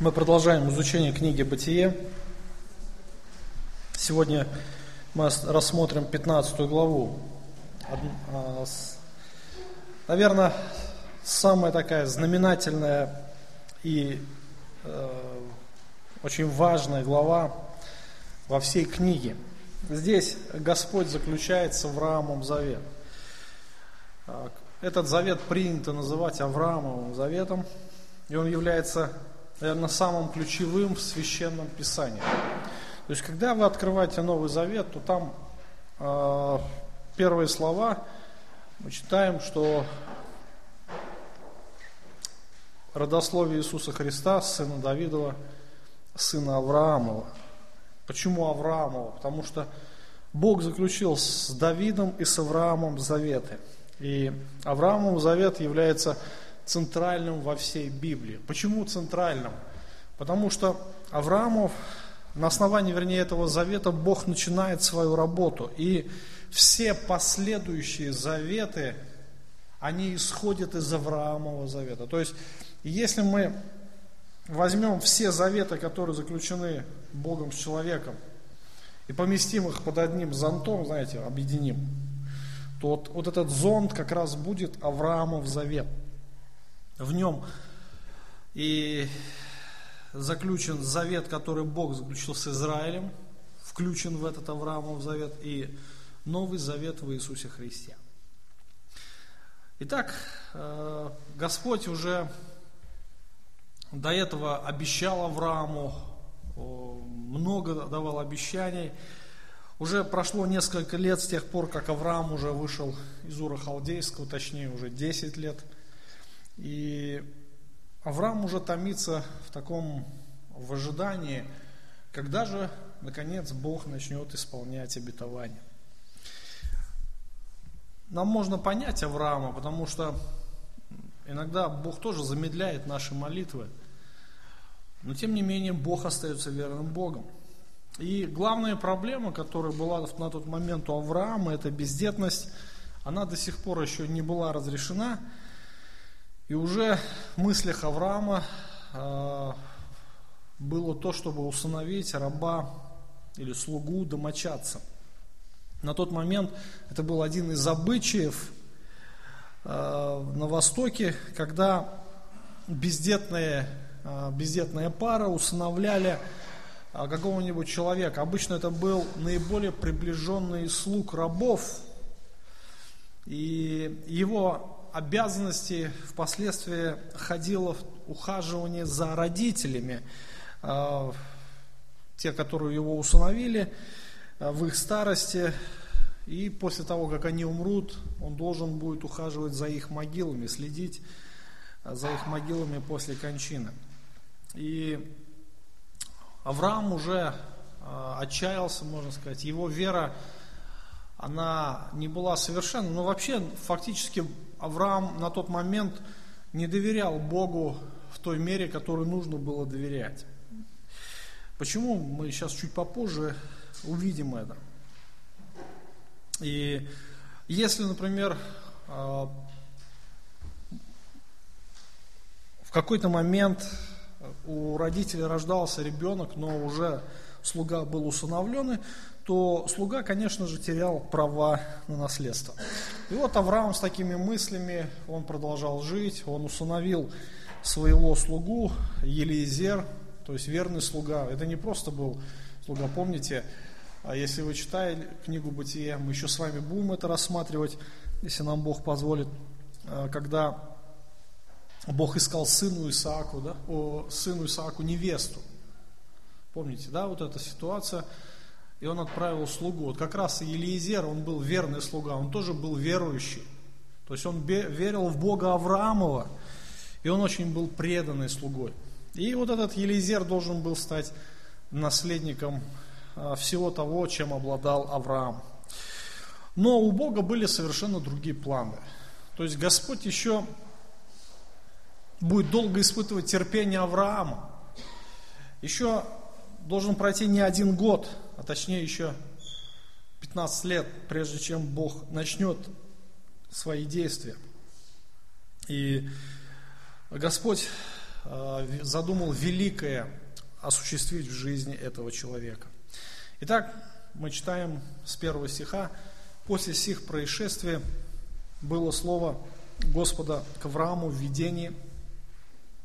Мы продолжаем изучение книги «Бытие». Сегодня мы рассмотрим 15 главу. А, Наверное, самая такая знаменательная и э, очень важная глава во всей книге. Здесь Господь заключает с Авраамом завет. А, этот завет принято называть Авраамовым заветом, и он является наверное, самым ключевым в священном писании. То есть, когда вы открываете Новый Завет, то там э, первые слова мы читаем, что родословие Иисуса Христа, сына Давидова, сына Авраамова. Почему Авраамова? Потому что Бог заключил с Давидом и с Авраамом заветы. И Авраамов завет является центральным во всей Библии. Почему центральным? Потому что Авраамов, на основании, вернее, этого завета Бог начинает свою работу. И все последующие заветы, они исходят из Авраамова завета. То есть, если мы возьмем все заветы, которые заключены Богом с человеком, и поместим их под одним зонтом, знаете, объединим, то вот, вот этот зонт как раз будет Авраамов завет – в нем и заключен завет, который Бог заключил с Израилем, включен в этот Авраамов завет и новый завет в Иисусе Христе. Итак, э, Господь уже до этого обещал Аврааму, много давал обещаний. Уже прошло несколько лет с тех пор, как Авраам уже вышел из Ура Халдейского, точнее уже 10 лет – и Авраам уже томится в таком в ожидании, когда же, наконец, Бог начнет исполнять обетование. Нам можно понять Авраама, потому что иногда Бог тоже замедляет наши молитвы, но тем не менее Бог остается верным Богом. И главная проблема, которая была на тот момент у Авраама, это бездетность, она до сих пор еще не была разрешена – и уже в мыслях Авраама э, было то, чтобы усыновить раба или слугу домочадца. На тот момент это был один из обычаев э, на Востоке, когда бездетные, э, бездетная пара усыновляли какого-нибудь человека. Обычно это был наиболее приближенный слуг рабов, и его обязанности впоследствии ходило ухаживание за родителями, а, те, которые его усыновили а, в их старости, и после того, как они умрут, он должен будет ухаживать за их могилами, следить а, за их могилами после кончины. И Авраам уже отчаялся, можно сказать, его вера, она не была совершенна, но вообще фактически Авраам на тот момент не доверял Богу в той мере, которой нужно было доверять. Почему? Мы сейчас чуть попозже увидим это. И если, например, а, в какой-то момент у родителей рождался ребенок, но уже слуга был усыновлен, то слуга, конечно же, терял права на наследство. И вот Авраам с такими мыслями, он продолжал жить, он усыновил своего слугу Елизер, то есть верный слуга. Это не просто был слуга, помните, а если вы читали книгу Бытия, мы еще с вами будем это рассматривать, если нам Бог позволит, а, когда Бог искал сыну Исааку, да, о, сыну Исааку невесту. Помните, да, вот эта ситуация – и он отправил слугу. Вот как раз Елиезер, он был верный слуга, он тоже был верующий. То есть он верил в Бога Авраамова, и он очень был преданный слугой. И вот этот Елизер должен был стать наследником а, всего того, чем обладал Авраам. Но у Бога были совершенно другие планы. То есть Господь еще будет долго испытывать терпение Авраама. Еще должен пройти не один год, а точнее еще 15 лет, прежде чем Бог начнет свои действия. И Господь э, задумал великое осуществить в жизни этого человека. Итак, мы читаем с первого стиха. После сих происшествий было слово Господа к Аврааму в видении,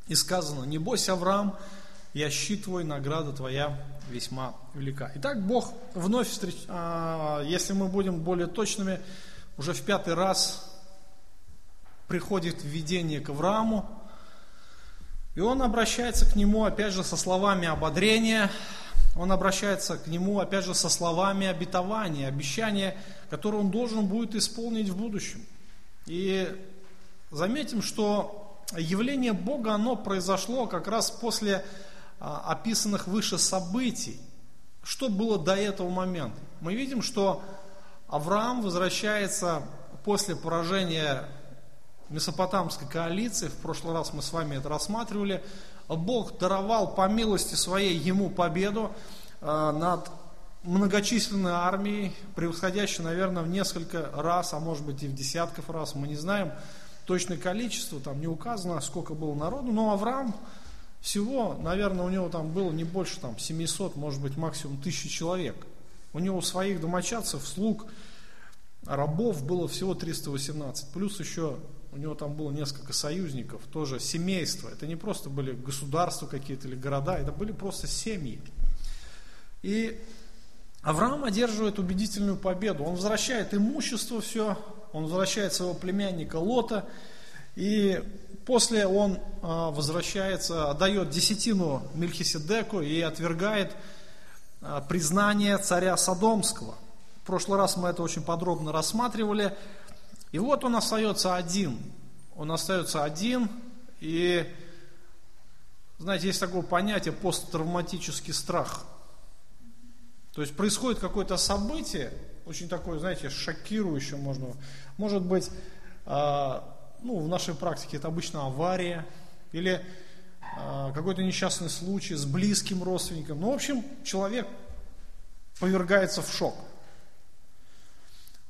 и сказано, не бойся, Авраам, я щит твой, награда твоя весьма велика. Итак, Бог вновь встреч... а, если мы будем более точными, уже в пятый раз приходит видение к Аврааму, и он обращается к нему, опять же, со словами ободрения, он обращается к нему, опять же, со словами обетования, обещания, которые он должен будет исполнить в будущем. И заметим, что явление Бога, оно произошло как раз после описанных выше событий. Что было до этого момента? Мы видим, что Авраам возвращается после поражения Месопотамской коалиции, в прошлый раз мы с вами это рассматривали, Бог даровал по милости своей ему победу э, над многочисленной армией, превосходящей, наверное, в несколько раз, а может быть и в десятков раз, мы не знаем точное количество, там не указано, сколько было народу, но Авраам всего, наверное, у него там было не больше там 700, может быть максимум 1000 человек. У него своих домочадцев, слуг, рабов было всего 318, плюс еще у него там было несколько союзников, тоже семейства. Это не просто были государства какие-то или города, это были просто семьи. И Авраам одерживает убедительную победу. Он возвращает имущество все, он возвращает своего племянника Лота, и после он а, возвращается, отдает десятину Мельхиседеку и отвергает а, признание царя Содомского. В прошлый раз мы это очень подробно рассматривали. И вот он остается один. Он остается один, и, знаете, есть такое понятие посттравматический страх. То есть происходит какое-то событие, очень такое, знаете, шокирующее можно. Может быть, э, ну, в нашей практике это обычно авария или э, какой-то несчастный случай с близким родственником. Ну, в общем, человек повергается в шок.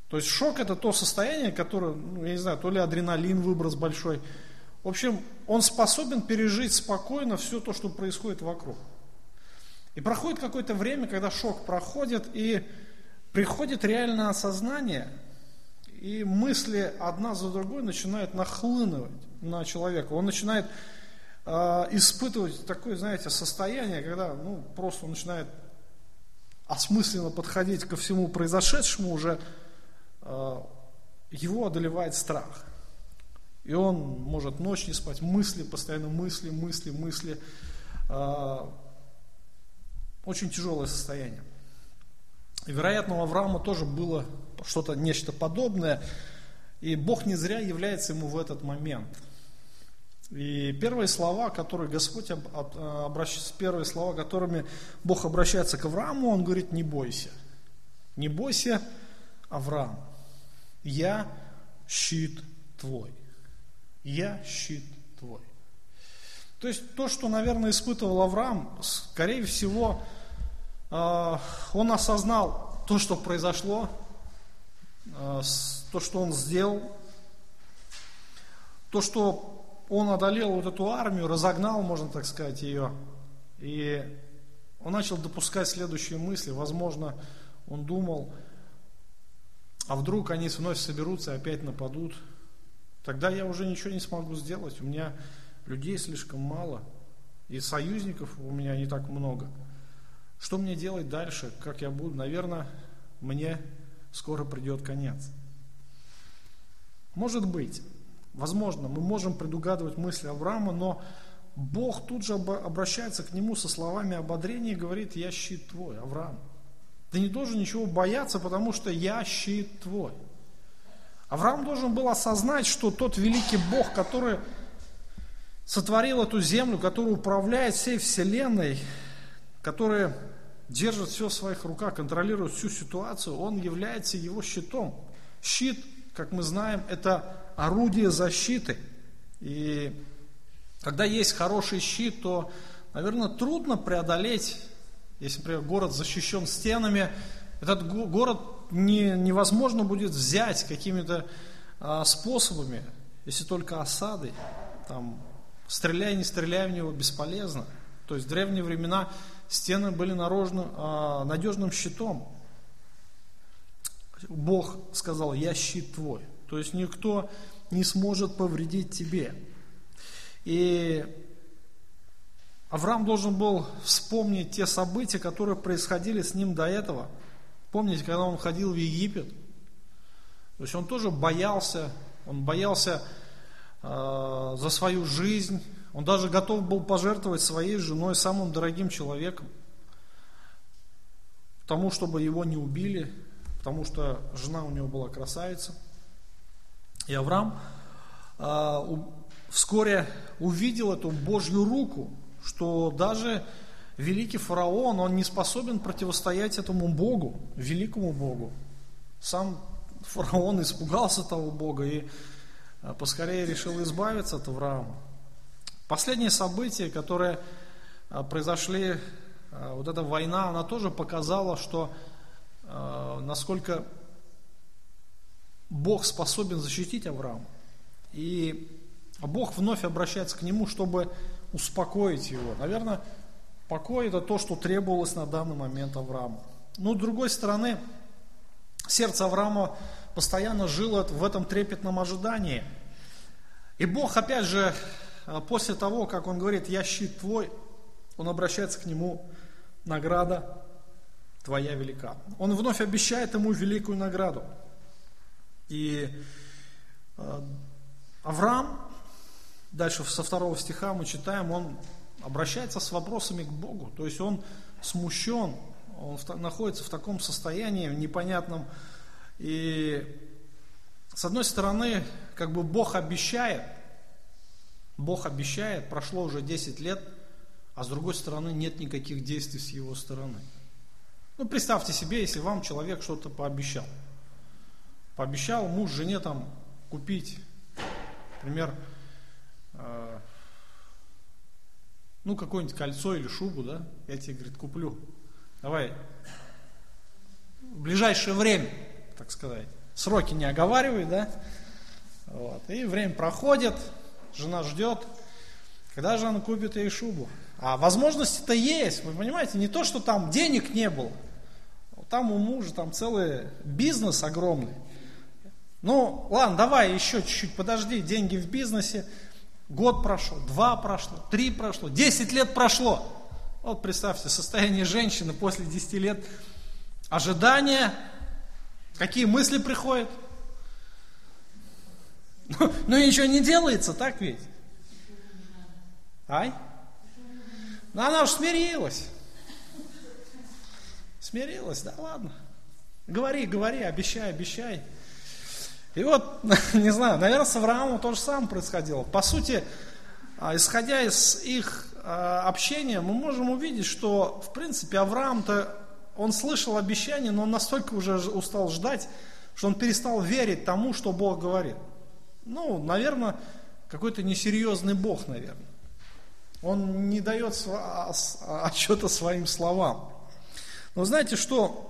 То есть шок это то состояние, которое, ну, я не знаю, то ли адреналин, выброс большой. В общем, он способен пережить спокойно все то, что происходит вокруг. И проходит какое-то время, когда шок проходит, и приходит реальное осознание, и мысли одна за другой начинают нахлынывать на человека. Он начинает э, испытывать такое, знаете, состояние, когда ну, просто он начинает осмысленно подходить ко всему произошедшему уже Э, его одолевает страх. И он может ночь не спать, мысли, постоянно мысли, мысли, мысли. Э, очень тяжелое состояние. Вероятно, у Авраама тоже было что-то, нечто подобное. И Бог не зря является ему в этот момент. И первые слова, которые Господь обращается, первые слова, которыми Бог обращается к Аврааму, Он говорит, не бойся. Не бойся, Авраам. Я щит твой. Я щит твой. То есть то, что, наверное, испытывал Авраам, скорее всего, он осознал то, что произошло, а, то, что он сделал, то, что он одолел вот эту армию, разогнал, можно так сказать, ее, и он начал допускать следующие мысли. Возможно, он думал, а вдруг они вновь соберутся и опять нападут, тогда я уже ничего не смогу сделать. У меня людей слишком мало, и союзников у меня не так много. Что мне делать дальше? Как я буду? Наверное, мне скоро придет конец. Может быть, возможно, мы можем предугадывать мысли Авраама, но Бог тут же обращается к нему со словами ободрения и говорит, я щит твой, Авраам. Ты не должен ничего бояться, потому что я щит твой. Авраам должен был осознать, что тот великий Бог, который сотворил эту землю, который управляет всей вселенной, который держит все в своих руках, контролирует всю ситуацию, он является его щитом. Щит, как мы знаем, это орудие защиты. И когда есть хороший щит, то, наверное, трудно преодолеть если, например, город защищен стенами, этот город не, невозможно будет взять какими-то а, способами, если только осадой, там, Стреляй, не стреляй в него, бесполезно. То есть в древние времена стены были наружным, а, надежным щитом. Бог сказал, я щит твой. То есть никто не сможет повредить тебе. И Авраам должен был вспомнить те события, которые происходили с ним до этого. Помните, когда он ходил в Египет? То есть он тоже боялся, он боялся э, за свою жизнь, он даже готов был пожертвовать своей женой, самым дорогим человеком, тому, чтобы его не убили, потому что жена у него была красавица. И Авраам э, вскоре увидел эту Божью руку, что даже великий фараон, он не способен противостоять этому Богу, великому Богу. Сам фараон испугался того Бога и э, поскорее решил избавиться от Авраама. Последние события, которые э, произошли, э, вот эта война, она тоже показала, что насколько Бог способен защитить Авраама. И Бог вновь обращается к нему, чтобы успокоить его. Наверное, покой это то, что требовалось на данный момент Аврааму. Но с другой стороны, сердце Авраама постоянно жило в этом трепетном ожидании. И Бог, опять же, после того, как он говорит, я щит твой, он обращается к нему, награда твоя велика. Он вновь обещает ему великую награду. И э, Авраам, дальше со второго стиха мы читаем, он обращается с вопросами к Богу. То есть он смущен, он находится в таком состоянии непонятном. И с одной стороны, как бы Бог обещает, Бог обещает, прошло уже 10 лет, а с другой стороны нет никаких действий с его стороны. Ну, представьте себе, если вам человек что-то пообещал. Пообещал муж жене там купить, например, э, ну, какое-нибудь кольцо или шубу, да, я тебе, говорит, куплю. Давай, в ближайшее время, так сказать, сроки не оговаривай, да, вот. И время проходит, жена ждет, когда же она купит ей шубу. А возможности-то есть, вы понимаете, не то, что там денег не было, там у мужа там целый бизнес огромный. Ну, ладно, давай еще чуть-чуть подожди, деньги в бизнесе, Год прошел, два прошло, три прошло, десять лет прошло. Вот представьте, состояние женщины после десяти лет ожидания, какие мысли приходят. Ну, ну ничего не делается, так ведь? Ай? Ну она уж смирилась. Смирилась, да ладно. Говори, говори, обещай, обещай. И вот, не знаю, наверное, с Авраамом то же самое происходило. По сути, а, исходя из их а, общения, мы можем увидеть, что, в принципе, Авраам-то, он слышал обещание, но он настолько уже устал ждать, что он перестал верить тому, что Бог говорит. Ну, наверное, какой-то несерьезный Бог, наверное. Он не дает а, отчета своим словам. Но знаете что?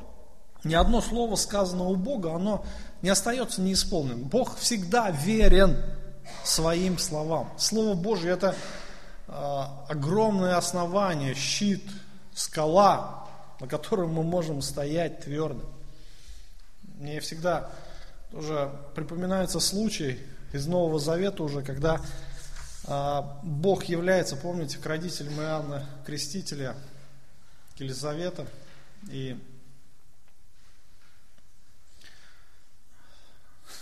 Ни одно слово, сказанное у Бога, оно не остается неисполненным. Бог всегда верен своим словам. Слово Божье это э, огромное основание, щит, скала, на котором мы можем стоять твердо. Мне всегда тоже припоминается случай из Нового Завета уже, когда э, Бог является, помните, к родителям Иоанна Крестителя, к Елизавета, и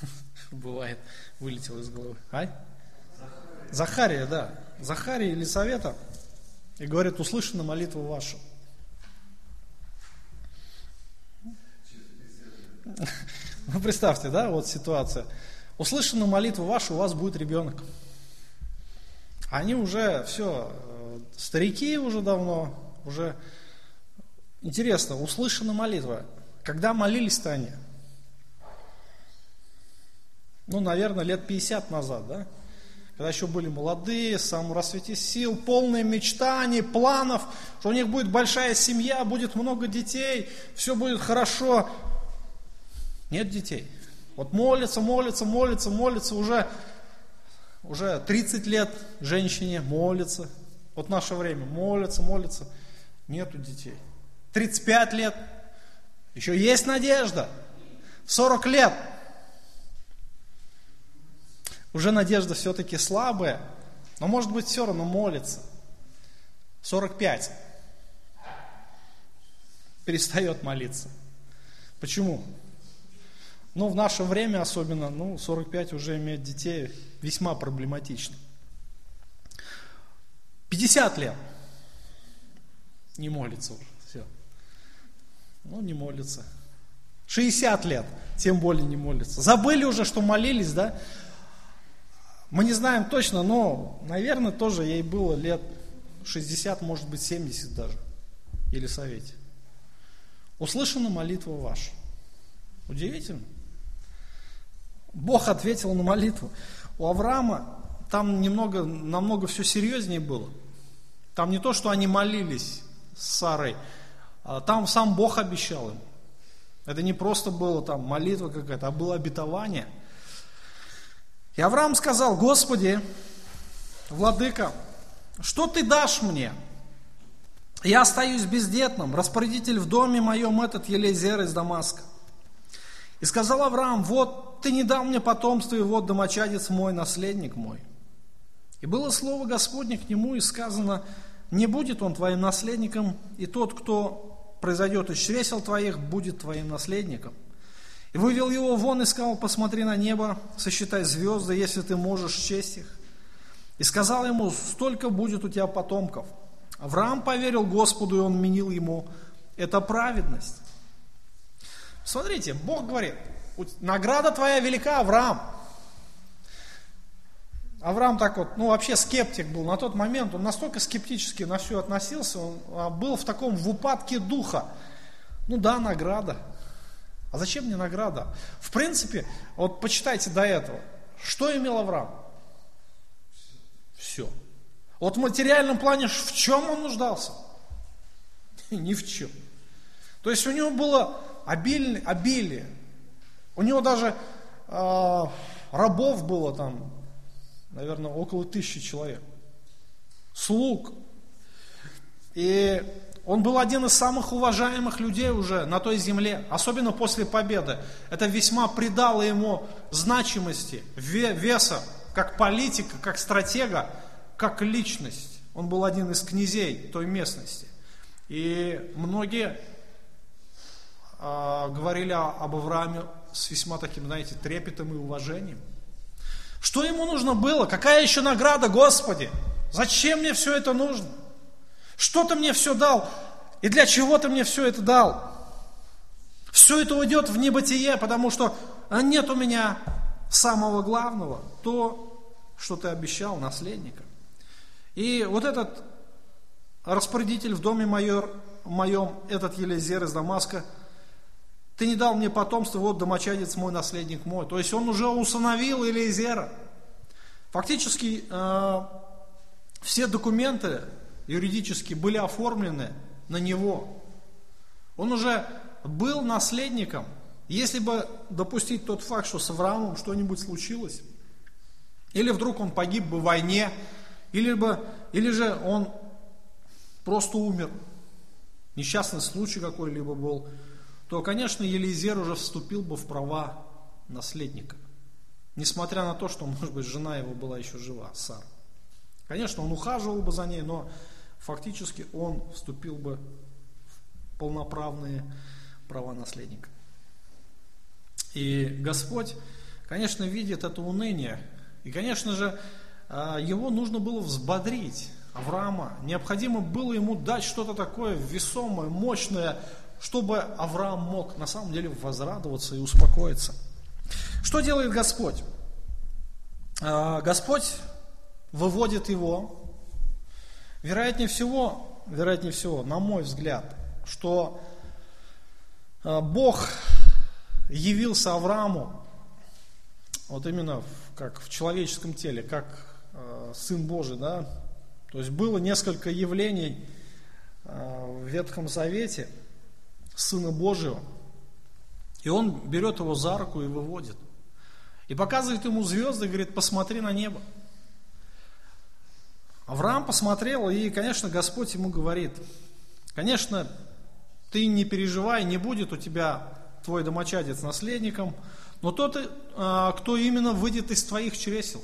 бывает, вылетел из головы. Ай? Захария, да. Захария или Совета. И говорит, услышана молитва ваша. Ну, представьте, да, вот ситуация. Услышана молитва ваша, у вас будет ребенок. Они уже, все, э, старики уже давно, уже... Интересно, услышана молитва. Когда молились-то они? ну, наверное, лет 50 назад, да? Когда еще были молодые, в самом рассвете сил, полные мечтаний, планов, что у них будет большая семья, будет много детей, все будет хорошо. Нет детей. Вот молится, молится, молится, молится, уже уже 30 лет женщине молится, вот наше время, молится, молится, нету детей. 35 лет, еще есть надежда. 40 лет, уже надежда все-таки слабая, но может быть все равно молится. 45 перестает молиться. Почему? Ну, в наше время особенно, ну, 45 уже иметь детей весьма проблематично. 50 лет не молится уже, все. Ну, не молится. 60 лет, тем более не молится. Забыли уже, что молились, да? Мы не знаем точно, но, наверное, тоже ей было лет 60, может быть, 70 даже. Или совете. Услышана молитва ваша. Удивительно. Бог ответил на молитву. У Авраама там немного, намного все серьезнее было. Там не то, что они молились с Сарой, а там сам Бог обещал им. Это не просто было там молитва какая-то, а было обетование. И Авраам сказал, Господи, Владыка, что ты дашь мне? Я остаюсь бездетным, распорядитель в доме моем этот Елизер из Дамаска. И сказал Авраам, вот ты не дал мне потомство, и вот домочадец мой, наследник мой. И было слово Господне к нему, и сказано, не будет он твоим наследником, и тот, кто произойдет из чресел твоих, будет твоим наследником. И вывел его вон и сказал, посмотри на небо, сосчитай звезды, если ты можешь счесть их. И сказал ему, столько будет у тебя потомков. Авраам поверил Господу, и он менил ему это праведность. Смотрите, Бог говорит, награда твоя велика, Авраам. Авраам так вот, ну вообще скептик был на тот момент, он настолько скептически на все относился, он а, был в таком, в упадке духа. Ну да, награда. А зачем мне награда? В принципе, вот почитайте до этого. Что имел Авраам? Все. Вот в материальном плане в чем он нуждался? Ни в чем. То есть у него было обильное, обилие. У него даже э, рабов было там, наверное, около тысячи человек. Слуг. И он был один из самых уважаемых людей уже на той земле, особенно после победы. Это весьма придало ему значимости, веса, как политика, как стратега, как личность. Он был один из князей той местности. И многие говорили об Аврааме с весьма таким, знаете, трепетом и уважением. Что ему нужно было? Какая еще награда, Господи? Зачем мне все это нужно? Что ты мне все дал? И для чего ты мне все это дал? Все это уйдет в небытие, потому что нет у меня самого главного, то, что ты обещал наследникам. И вот этот распорядитель в доме майор, моем, этот Елизер из Дамаска – ты не дал мне потомство, вот домочадец мой, наследник мой. То есть он уже усыновил Элизера. Фактически э, все документы юридически были оформлены на него. Он уже был наследником. Если бы допустить тот факт, что с Авраамом что-нибудь случилось, или вдруг он погиб бы в войне, или, бы, или же он просто умер, несчастный случай какой-либо был, то, конечно, Елизер уже вступил бы в права наследника. Несмотря на то, что, может быть, жена его была еще жива, Сара. Конечно, он ухаживал бы за ней, но фактически он вступил бы в полноправные права наследника. И Господь, конечно, видит это уныние. И, конечно же, а, его нужно было взбодрить, Авраама. Необходимо было ему дать что-то такое весомое, мощное, чтобы Авраам мог на самом деле возрадоваться и успокоиться. Что делает Господь? А, Господь выводит его, вероятнее всего, вероятнее всего, на мой взгляд, что а, Бог явился Аврааму вот именно как в человеческом теле, как а, Сын Божий, да, то есть было несколько явлений в Ветхом Завете – Сына Божьего. И он берет его за руку и выводит. И показывает ему звезды, говорит, посмотри на небо. Авраам посмотрел, и, конечно, Господь ему говорит, конечно, ты не переживай, не будет у тебя твой домочадец наследником, но тот, а, кто именно выйдет из твоих чресел,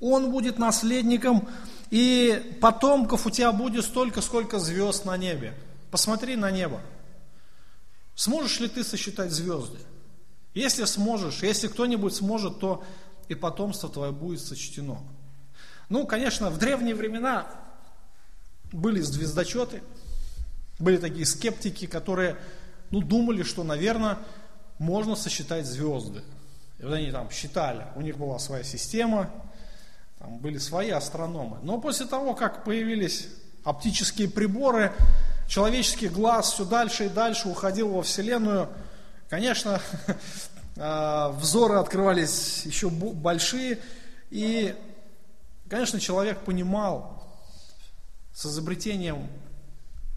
он будет наследником, и потомков у тебя будет столько, сколько звезд на небе. Посмотри на небо. Сможешь ли ты сосчитать звезды? Если сможешь, если кто-нибудь сможет, то и потомство твое будет сочтено. Ну, конечно, в древние времена были звездочеты, были такие скептики, которые ну, думали, что, наверное, можно сосчитать звезды. И вот они там считали, у них была своя система, там были свои астрономы. Но после того, как появились оптические приборы, человеческий глаз все дальше и дальше уходил во Вселенную, конечно, а, взоры открывались еще большие, и, конечно, человек понимал с изобретением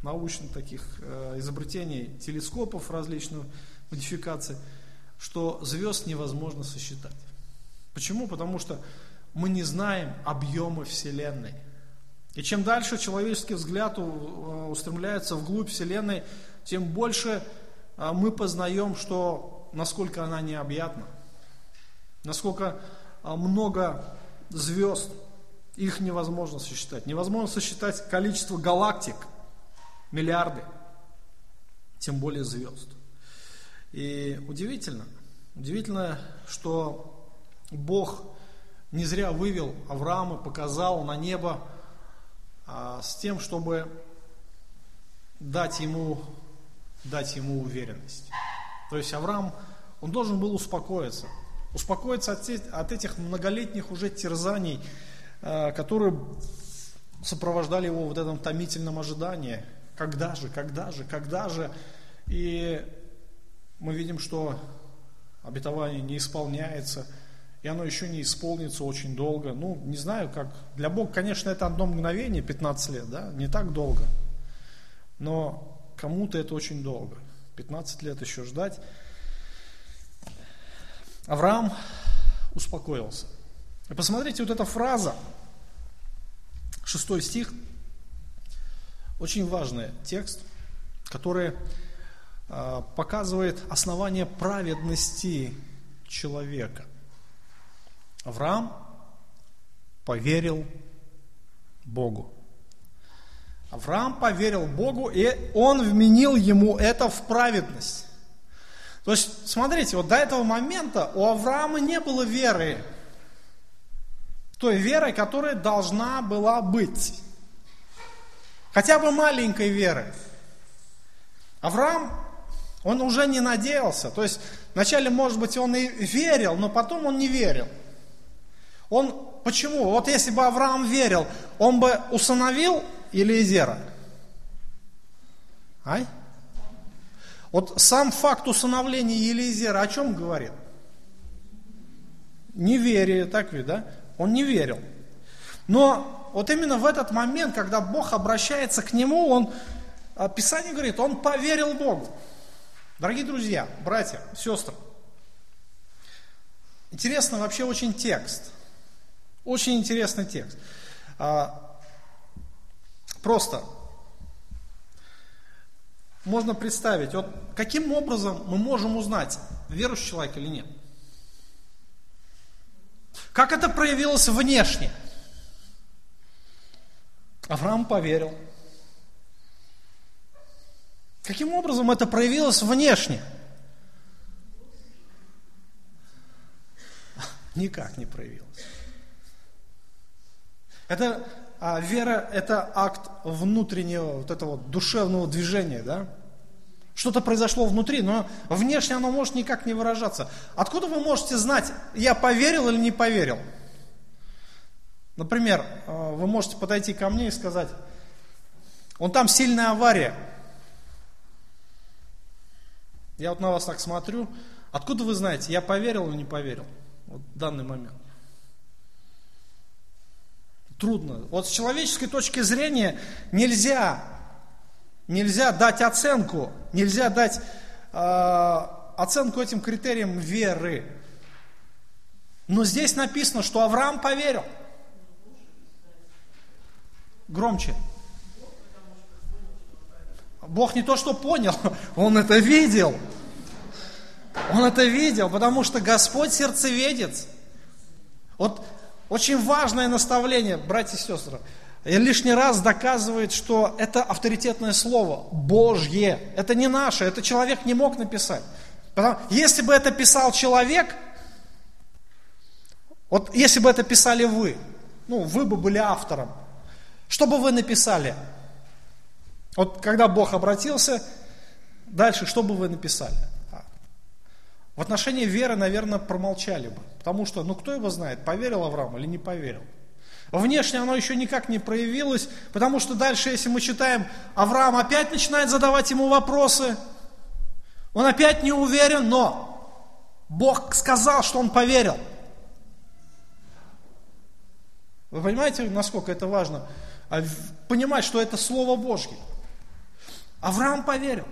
научных таких э, изобретений, телескопов различных модификаций, что звезд невозможно сосчитать. Почему? Потому что мы не знаем объемы Вселенной. И чем дальше человеческий взгляд э, устремляется вглубь Вселенной, тем больше э, мы познаем, что насколько она необъятна, насколько много звезд, их невозможно сосчитать. Невозможно сосчитать количество галактик – миллиарды, тем более звезд. И удивительно, удивительно, что Бог не зря вывел Авраама, показал на небо с тем, чтобы дать ему, дать ему уверенность. То есть Авраам, он должен был успокоиться. Успокоиться от, от этих многолетних уже терзаний, а, которые сопровождали его в этом томительном ожидании когда же, когда же, когда же. И мы видим, что обетование не исполняется, и оно еще не исполнится очень долго. Ну, не знаю, как. Для Бога, конечно, это одно мгновение, 15 лет, да, не так долго. Но кому-то это очень долго. 15 лет еще ждать. Авраам успокоился. И посмотрите, вот эта фраза, шестой стих – очень важный текст, который а, показывает основание праведности человека. Авраам поверил Богу. Авраам поверил Богу, и он вменил ему это в праведность. То есть, смотрите, вот до этого момента у Авраама не было веры, той верой, которая должна была быть. Хотя бы маленькой веры. Авраам, он уже не надеялся. То есть вначале, может быть, он и верил, но потом он не верил. Он, почему? Вот если бы Авраам верил, он бы усыновил Елизера. Ай? Вот сам факт усыновления Елизера о чем говорит? Неверие, так ведь, да? Он не верил. Но вот именно в этот момент, когда Бог обращается к нему, он, а, Писание говорит, он поверил Богу. Дорогие друзья, братья, сестры, интересный вообще очень текст. Очень интересный текст. А, просто можно представить, вот каким образом мы можем узнать, верующий человек или нет. Как это проявилось внешне? Авраам поверил. Каким образом это проявилось внешне? Никак не проявилось. Это а вера – это акт внутреннего, вот этого душевного движения, да? Что-то произошло внутри, но внешне оно может никак не выражаться. Откуда вы можете знать, я поверил или не поверил? Например, э, вы можете подойти ко мне и сказать, он там сильная авария. Я вот на вас так смотрю, откуда вы знаете, я поверил или не поверил? Вот в данный момент. Трудно. Вот с человеческой точки зрения нельзя, нельзя дать оценку, нельзя дать э, оценку этим критериям веры. Но здесь написано, что Авраам поверил. Громче. Бог не то, что понял, Он это видел. Он это видел, потому что Господь сердцеведец. Вот очень важное наставление, братья и сестры. И лишний раз доказывает, что это авторитетное слово, Божье. Это не наше, это человек не мог написать. Потому, если бы это писал человек, вот если бы это писали вы, ну, вы бы были автором, что бы вы написали? Вот когда Бог обратился, дальше что бы вы написали? В отношении веры, наверное, промолчали бы. Потому что, ну кто его знает, поверил Авраам или не поверил. Внешне оно еще никак не проявилось, потому что дальше, если мы читаем, Авраам опять начинает задавать ему вопросы. Он опять не уверен, но Бог сказал, что он поверил. Вы понимаете, насколько это важно? А понимать, что это Слово Божье. Авраам поверил.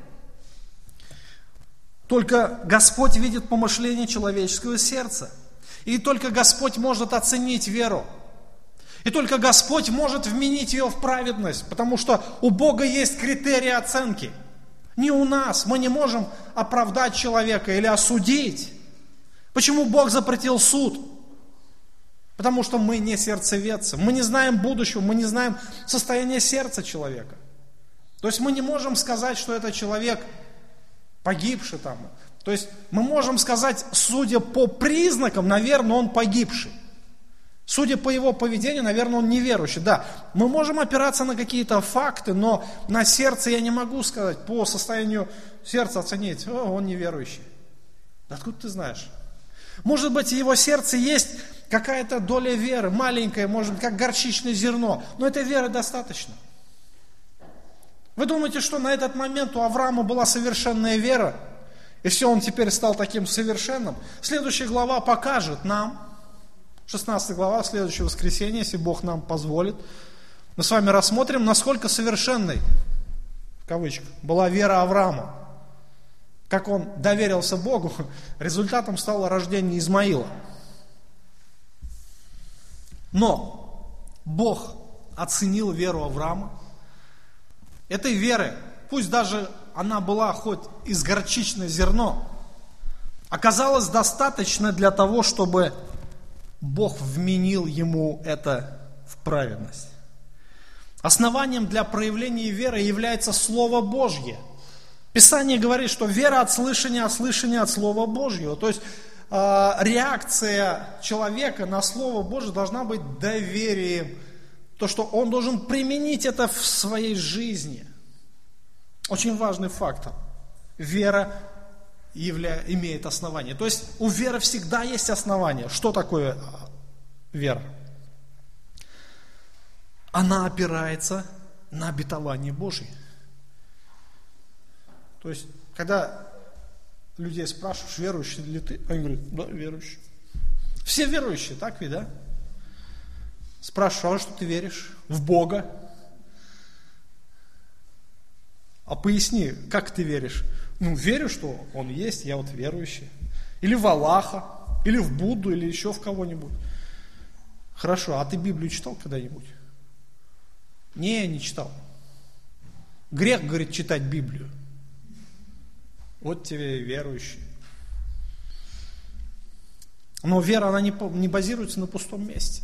Только Господь видит помышление человеческого сердца. И только Господь может оценить веру. И только Господь может вменить ее в праведность, потому что у Бога есть критерии оценки. Не у нас. Мы не можем оправдать человека или осудить. Почему Бог запретил суд? Потому что мы не сердцеведцы. Мы не знаем будущего, мы не знаем состояние сердца человека. То есть мы не можем сказать, что это человек погибший там. То есть мы можем сказать, судя по признакам, наверное, он погибший. Судя по его поведению, наверное, он неверующий. Да, мы можем опираться на какие-то факты, но на сердце я не могу сказать, по состоянию сердца оценить, о, он неверующий. Да откуда ты знаешь? Может быть, в его сердце есть какая-то доля веры, маленькая, может быть, как горчичное зерно, но этой веры достаточно. Вы думаете, что на этот момент у Авраама была совершенная вера? И все, он теперь стал таким совершенным? Следующая глава покажет нам, 16 глава, следующее воскресенье, если Бог нам позволит, мы с вами рассмотрим, насколько совершенной, в кавычках, была вера Авраама. Как он доверился Богу, результатом стало рождение Измаила. Но Бог оценил веру Авраама, этой веры, пусть даже она была хоть из горчичное зерно, оказалось достаточно для того, чтобы Бог вменил ему это в праведность. Основанием для проявления веры является Слово Божье. Писание говорит, что вера от слышания, от слышания от Слова Божьего. То есть э, реакция человека на Слово Божье должна быть доверием, то, что он должен применить это в своей жизни. Очень важный фактор. Вера явля... имеет основание. То есть у веры всегда есть основание. Что такое а, вера? Она опирается на обетование Божие. То есть, когда людей спрашиваешь, верующий ли ты, они говорят, да, верующий. Все верующие, так ведь, да? Спрашиваю, что ты веришь? В Бога? А поясни, как ты веришь? Ну, верю, что Он есть, я вот верующий. Или в Аллаха, или в Будду, или еще в кого-нибудь. Хорошо, а ты Библию читал когда-нибудь? Не, не читал. Грех, говорит, читать Библию. Вот тебе верующий. Но вера, она не базируется на пустом месте.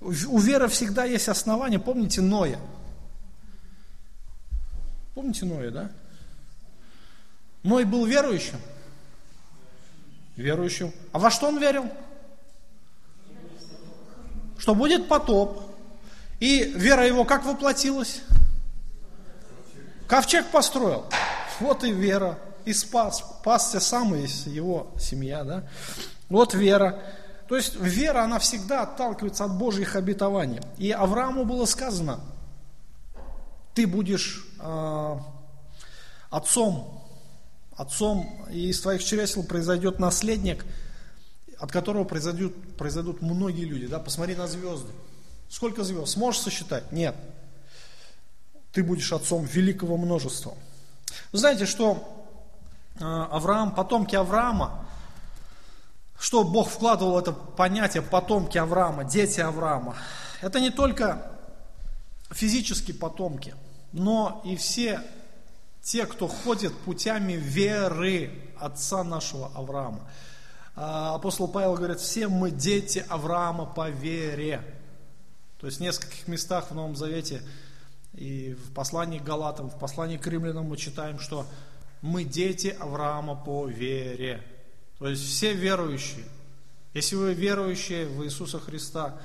У веры всегда есть основания. Помните Ноя? Помните Ноя, да? Ной был верующим? Верующим. А во что он верил? Что будет потоп. И вера его как воплотилась? Ковчег построил. Вот и вера. И спас. Спасся сам и его семья, да? Вот вера. То есть вера, она всегда отталкивается от Божьих обетований. И Аврааму было сказано, ты будешь э, отцом, отцом, и из твоих чресел произойдет наследник, от которого произойдут, произойдут многие люди. Да? Посмотри на звезды. Сколько звезд? Сможешь сосчитать? Нет. Ты будешь отцом великого множества. Вы знаете, что э, Авраам, потомки Авраама, что Бог вкладывал это понятие потомки Авраама, дети Авраама. Это не только физически потомки, но и все те, кто ходит путями веры отца нашего Авраама. А, апостол Павел говорит, все мы дети Авраама по вере. То есть в нескольких местах в Новом Завете и в послании к Галатам, в послании к римлянам мы читаем, что мы дети Авраама по вере. То есть все верующие. Если вы верующие в Иисуса Христа,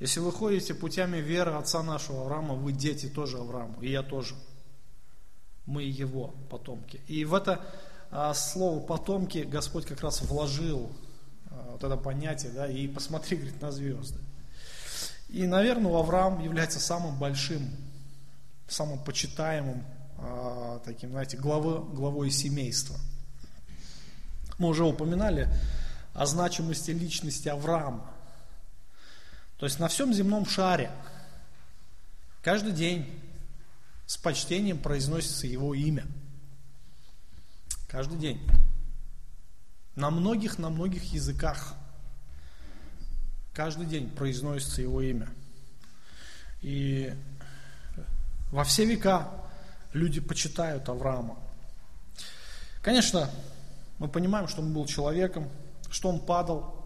если вы ходите путями веры отца нашего Авраама, вы дети тоже Авраама, и я тоже. Мы его потомки. И в это а, слово потомки Господь как раз вложил а, вот это понятие, да, и посмотри, говорит, на звезды. И, наверное, Авраам является самым большим, самым почитаемым а, таким, знаете, главой, главой семейства. Мы уже упоминали о значимости личности Авраама. То есть на всем земном шаре каждый день с почтением произносится его имя. Каждый день. На многих, на многих языках каждый день произносится его имя. И во все века люди почитают Авраама. Конечно, мы понимаем, что он был человеком, что он падал,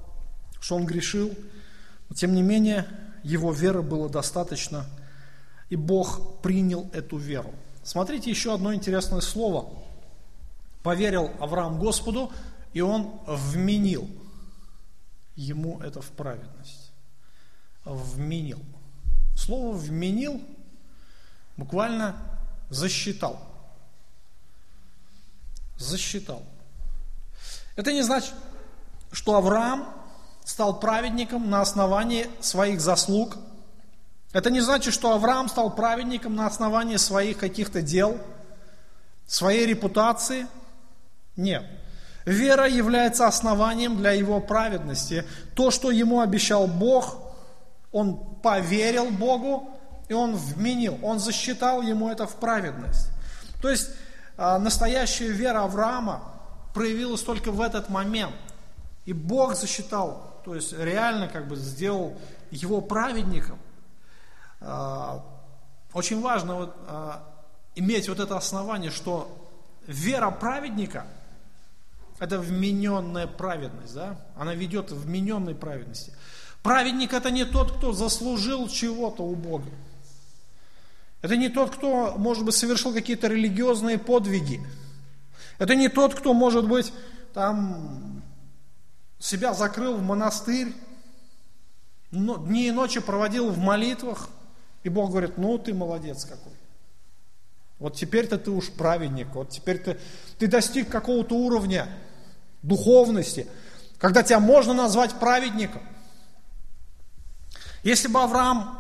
что он грешил, но тем не менее его веры было достаточно, и Бог принял эту веру. Смотрите еще одно интересное слово. Поверил Авраам Господу, и он вменил ему это в праведность. Вменил. Слово вменил буквально засчитал. Засчитал. Это не значит, что Авраам стал праведником на основании своих заслуг. Это не значит, что Авраам стал праведником на основании своих каких-то дел, своей репутации. Нет. Вера является основанием для его праведности. То, что ему обещал Бог, он поверил Богу, и он вменил, он засчитал ему это в праведность. То есть а, настоящая вера Авраама проявилась только в этот момент. И Бог засчитал, то есть реально как бы сделал его праведником. А, очень важно вот, а, иметь вот это основание, что вера праведника – это вмененная праведность, да? она ведет в вмененной праведности. Праведник – это не тот, кто заслужил чего-то у Бога. Это не тот, кто, может быть, совершил какие-то религиозные подвиги. Это не тот, кто, может быть, там себя закрыл в монастырь, дни и ночи проводил в молитвах, и Бог говорит, ну ты молодец какой. Вот теперь-то ты уж праведник, вот теперь ты, ты достиг какого-то уровня духовности, когда тебя можно назвать праведником. Если бы Авраам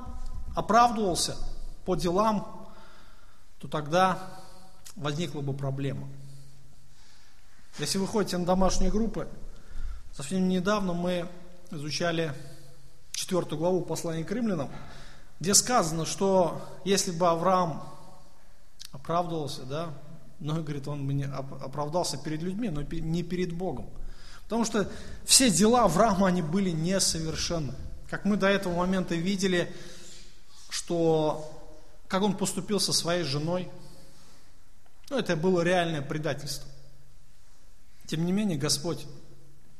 оправдывался – по делам, то тогда возникла бы проблема. Если вы ходите на домашние группы, совсем недавно мы изучали четвертую главу послания к римлянам, где сказано, что если бы Авраам оправдывался, да, ну, говорит, он бы не оправдался перед людьми, но не перед Богом. Потому что все дела Авраама, они были несовершенны. Как мы до этого момента видели, что как он поступил со своей женой. Ну, это было реальное предательство. Тем не менее, Господь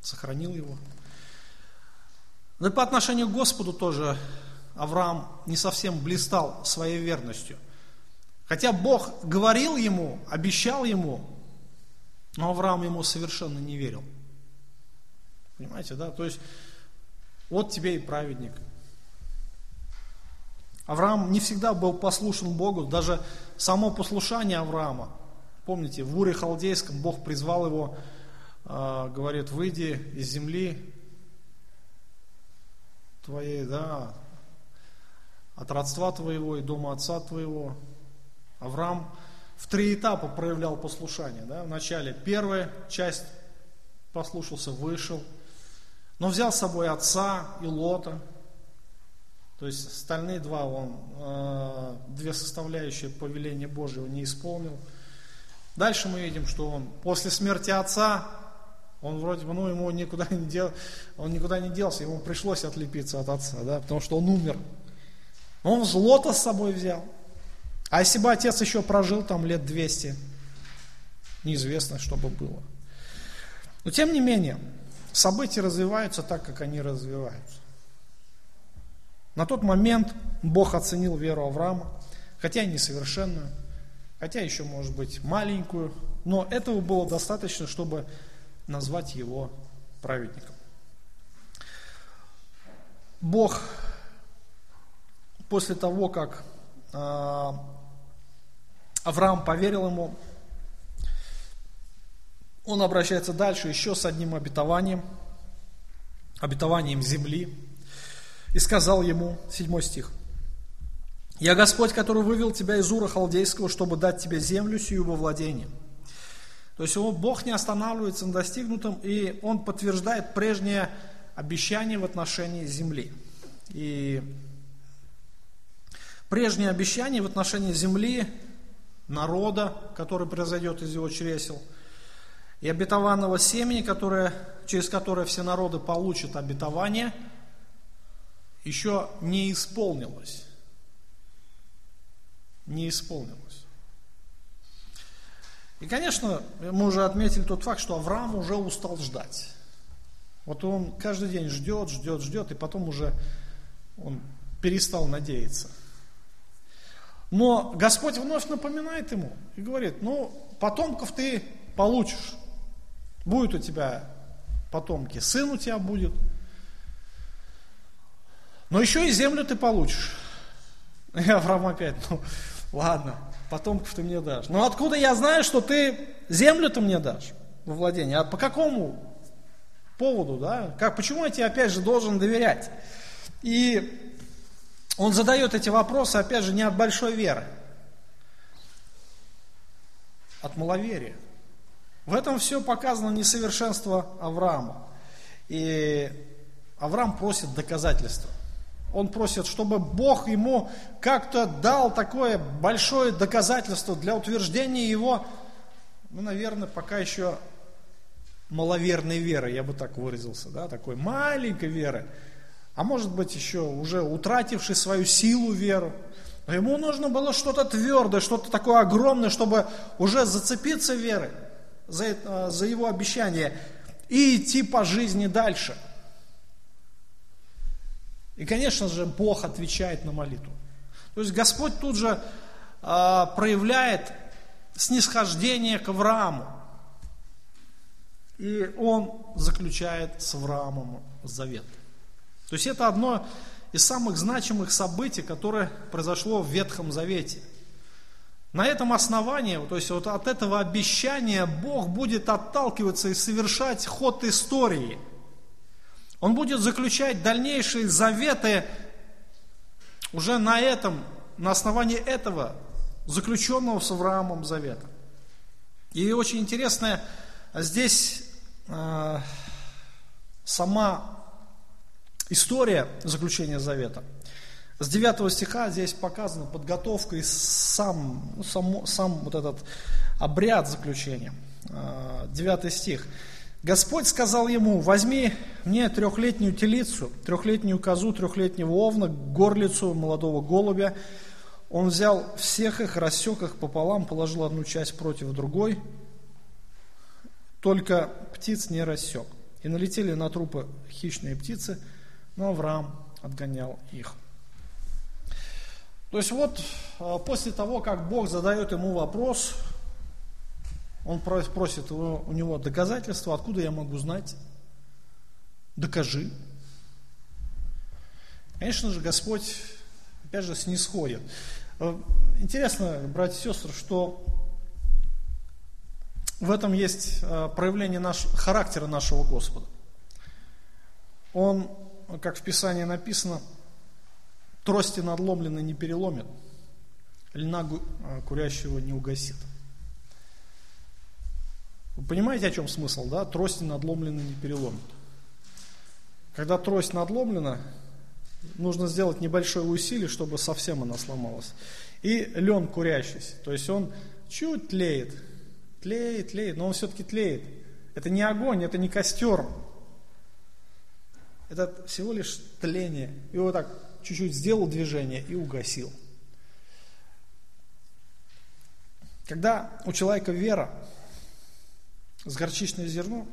сохранил его. Но и по отношению к Господу тоже Авраам не совсем блистал своей верностью. Хотя Бог говорил ему, обещал ему, но Авраам ему совершенно не верил. Понимаете, да? То есть, вот тебе и праведник – Авраам не всегда был послушен Богу, даже само послушание Авраама. Помните, в Уре Халдейском Бог призвал его, говорит, выйди из земли твоей, да, от родства твоего и дома отца твоего. Авраам в три этапа проявлял послушание. Да? Вначале первая часть послушался, вышел, но взял с собой отца и Лота, то есть остальные два он, э, две составляющие повеления Божьего не исполнил. Дальше мы видим, что он после смерти отца, он вроде бы, ну, ему никуда не дел, он никуда не делся, ему пришлось отлепиться от отца, да, потому что он умер. Он злото с собой взял. А если бы отец еще прожил там лет 200, неизвестно, что бы было. Но тем не менее, события развиваются так, как они развиваются. На тот момент Бог оценил веру Авраама, хотя и несовершенную, хотя еще, может быть, маленькую, но этого было достаточно, чтобы назвать его праведником. Бог после того, как э, Авраам поверил ему, он обращается дальше еще с одним обетованием, обетованием земли, и сказал ему, седьмой стих, «Я Господь, который вывел тебя из Ура Халдейского, чтобы дать тебе землю сию во владение». То есть Бог не останавливается на достигнутом, и Он подтверждает прежнее обещание в отношении земли. И прежнее обещание в отношении земли, народа, который произойдет из его чресел, и обетованного семени, которое, через которое все народы получат обетование, еще не исполнилось. Не исполнилось. И, конечно, мы уже отметили тот факт, что Авраам уже устал ждать. Вот он каждый день ждет, ждет, ждет, и потом уже он перестал надеяться. Но Господь вновь напоминает ему и говорит, ну, потомков ты получишь. Будет у тебя потомки, сын у тебя будет. Но еще и землю ты получишь. И Авраам опять, ну, ладно, потомков ты мне дашь. Но откуда я знаю, что ты землю-то мне дашь во владение? А по какому поводу, да? Как, почему я тебе опять же должен доверять? И он задает эти вопросы, опять же, не от большой веры, от маловерия. В этом все показано несовершенство Авраама. И Авраам просит доказательства. Он просит, чтобы Бог ему как-то дал такое большое доказательство для утверждения его, ну, наверное, пока еще маловерной веры, я бы так выразился, да, такой маленькой веры, а может быть еще уже утративший свою силу веру. Но ему нужно было что-то твердое, что-то такое огромное, чтобы уже зацепиться верой за, за его обещание и идти по жизни дальше – и, конечно же, Бог отвечает на молитву. То есть Господь тут же э, проявляет снисхождение к Аврааму. И он заключает с Авраамом завет. То есть это одно из самых значимых событий, которое произошло в Ветхом Завете. На этом основании, то есть вот от этого обещания Бог будет отталкиваться и совершать ход истории – он будет заключать дальнейшие заветы уже на этом, на основании этого заключенного с Авраамом завета. И очень интересная здесь э, сама история заключения завета. С 9 стиха здесь показана подготовка и сам, ну, сам, сам вот этот обряд заключения. 9 э, стих. Господь сказал ему, возьми мне трехлетнюю телицу, трехлетнюю козу, трехлетнего овна, горлицу молодого голубя. Он взял всех их, рассек их пополам, положил одну часть против другой, только птиц не рассек. И налетели на трупы хищные птицы, но Авраам отгонял их. То есть вот а, после того, как Бог задает ему вопрос, он просит у него доказательства, откуда я могу знать? Докажи. Конечно же, Господь, опять же, снисходит. Э, интересно, братья и сестры, что в этом есть э, проявление наш, характера нашего Господа. Он, как в Писании написано, трости надломленной не переломит, льна э, курящего не угасит. Вы понимаете, о чем смысл, да? Трость надломлена не переломит. Когда трость надломлена, нужно сделать небольшое усилие, чтобы совсем она сломалась. И лен курящийся, то есть он чуть тлеет, тлеет, тлеет, но он все-таки тлеет. Это не огонь, это не костер. Это всего лишь тление. И вот так чуть-чуть сделал движение и угасил. Когда у человека вера с горчичное зерно,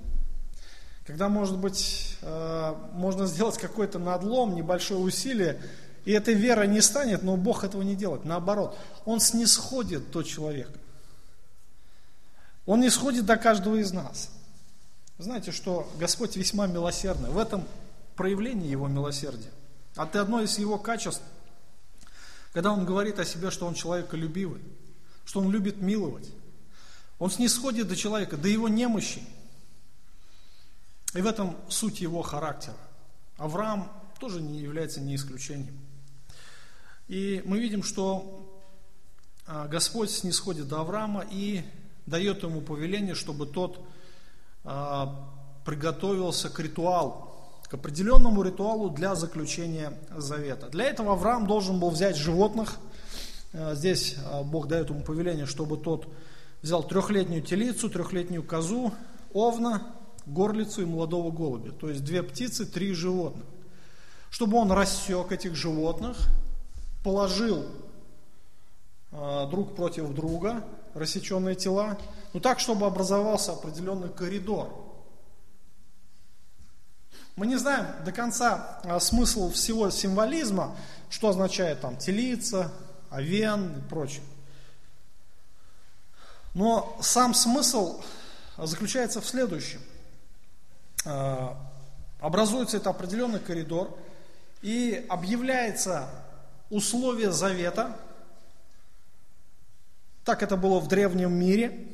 когда, может быть, э, можно сделать какой-то надлом, небольшое усилие, и этой веры не станет, но Бог этого не делает. Наоборот, Он снисходит до человека. Он не сходит до каждого из нас. Знаете, что Господь весьма милосердный. В этом проявлении Его милосердия. А это одно из Его качеств, когда Он говорит о себе, что Он человеколюбивый, что Он любит миловать. Он снисходит до человека, до его немощи. И в этом суть его характера. Авраам тоже не является не исключением. И мы видим, что а, Господь снисходит до Авраама и дает ему повеление, чтобы тот а, приготовился к ритуалу, к определенному ритуалу для заключения завета. Для этого Авраам должен был взять животных. А, здесь Бог дает ему повеление, чтобы тот взял трехлетнюю телицу, трехлетнюю козу, овна, горлицу и молодого голубя. То есть две птицы, три животных. Чтобы он рассек этих животных, положил э, друг против друга рассеченные тела, ну так, чтобы образовался определенный коридор. Мы не знаем до конца э, смысл всего символизма, что означает там телица, овен и прочее. Но сам смысл заключается в следующем. Э, образуется это определенный коридор и объявляется условие завета. Так это было в древнем мире.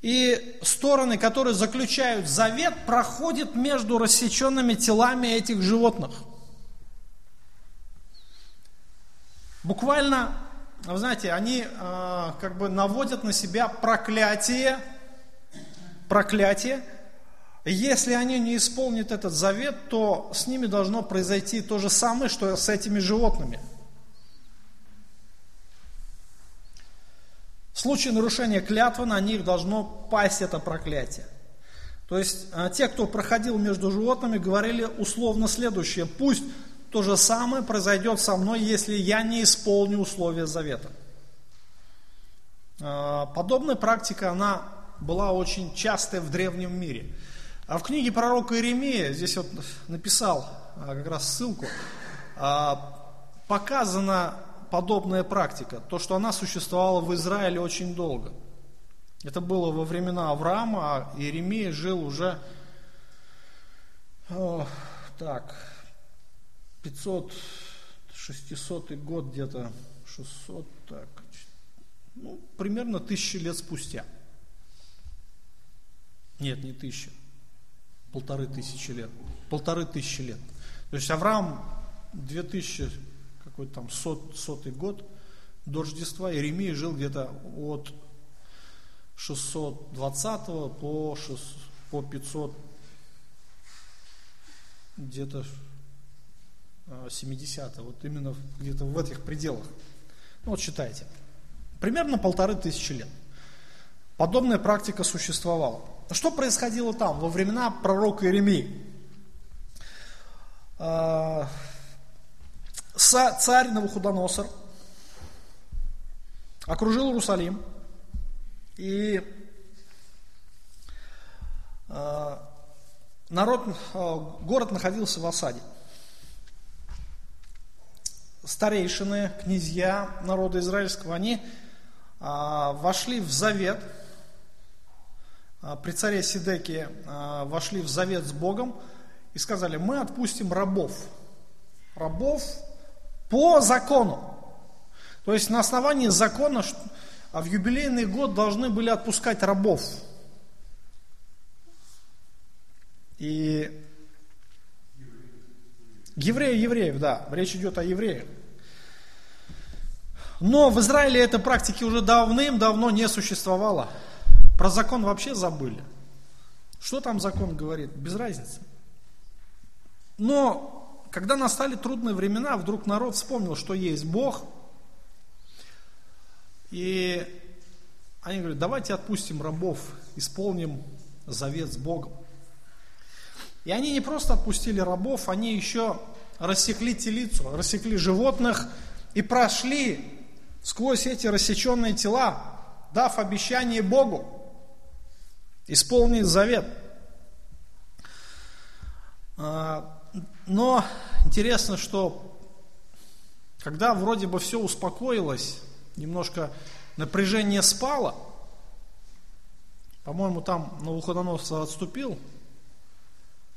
И стороны, которые заключают завет, проходят между рассеченными телами этих животных. Буквально вы знаете, они э, как бы наводят на себя проклятие, проклятие. Если они не исполнят этот завет, то с ними должно произойти то же самое, что с этими животными. В случае нарушения клятвы на них должно пасть это проклятие. То есть э, те, кто проходил между животными, говорили условно следующее. Пусть то же самое произойдет со мной, если я не исполню условия завета. А, подобная практика, она была очень частой в древнем мире. А в книге пророка Иеремия, здесь вот написал а, как раз ссылку, а, показана подобная практика, то, что она существовала в Израиле очень долго. Это было во времена Авраама, а Иеремия жил уже, так, 500, 600 год где-то, 600, так, ну, примерно тысячи лет спустя. Нет, не тысяча, полторы тысячи лет, полторы тысячи лет. То есть Авраам 2000, какой-то там сот, сотый год до Рождества, Иеремия жил где-то от 620 по, 6, по 500, где-то 70 вот именно где-то в этих пределах. Ну вот считайте, примерно полторы тысячи лет. Подобная практика существовала. Что происходило там во времена пророка Иеремии? А, царь Навуходоносор окружил Иерусалим, и а, народ, город находился в осаде старейшины, князья народа израильского, они а, вошли в завет, а, при царе Сидеке а, вошли в завет с Богом и сказали, мы отпустим рабов, рабов по закону. То есть на основании закона в юбилейный год должны были отпускать рабов. И евреи евреев, да, речь идет о евреях. Но в Израиле этой практики уже давным-давно не существовало. Про закон вообще забыли. Что там закон говорит? Без разницы. Но когда настали трудные времена, вдруг народ вспомнил, что есть Бог. И они говорят, давайте отпустим рабов, исполним завет с Богом. И они не просто отпустили рабов, они еще рассекли телицу, рассекли животных и прошли сквозь эти рассеченные тела, дав обещание Богу, исполнить завет. А, но интересно, что когда вроде бы все успокоилось, немножко напряжение спало, по-моему, там Навуходоносор отступил,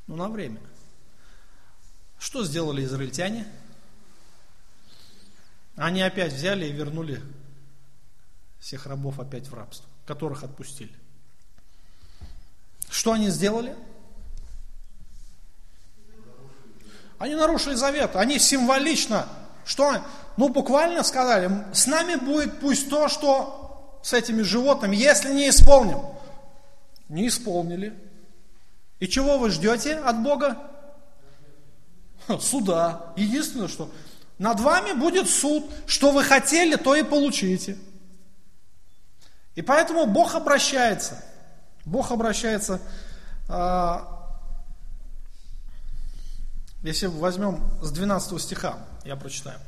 ну, на время. Что сделали израильтяне? Они опять взяли и вернули всех рабов опять в рабство, которых отпустили. Что они сделали? Они нарушили завет. Они символично, что, ну буквально сказали, с нами будет пусть то, что с этими животными, если не исполним. Не исполнили. И чего вы ждете от Бога? Суда. Единственное, что над вами будет суд. Что вы хотели, то и получите. И поэтому Бог обращается. Бог обращается, а, если возьмем с 12 стиха, я прочитаю.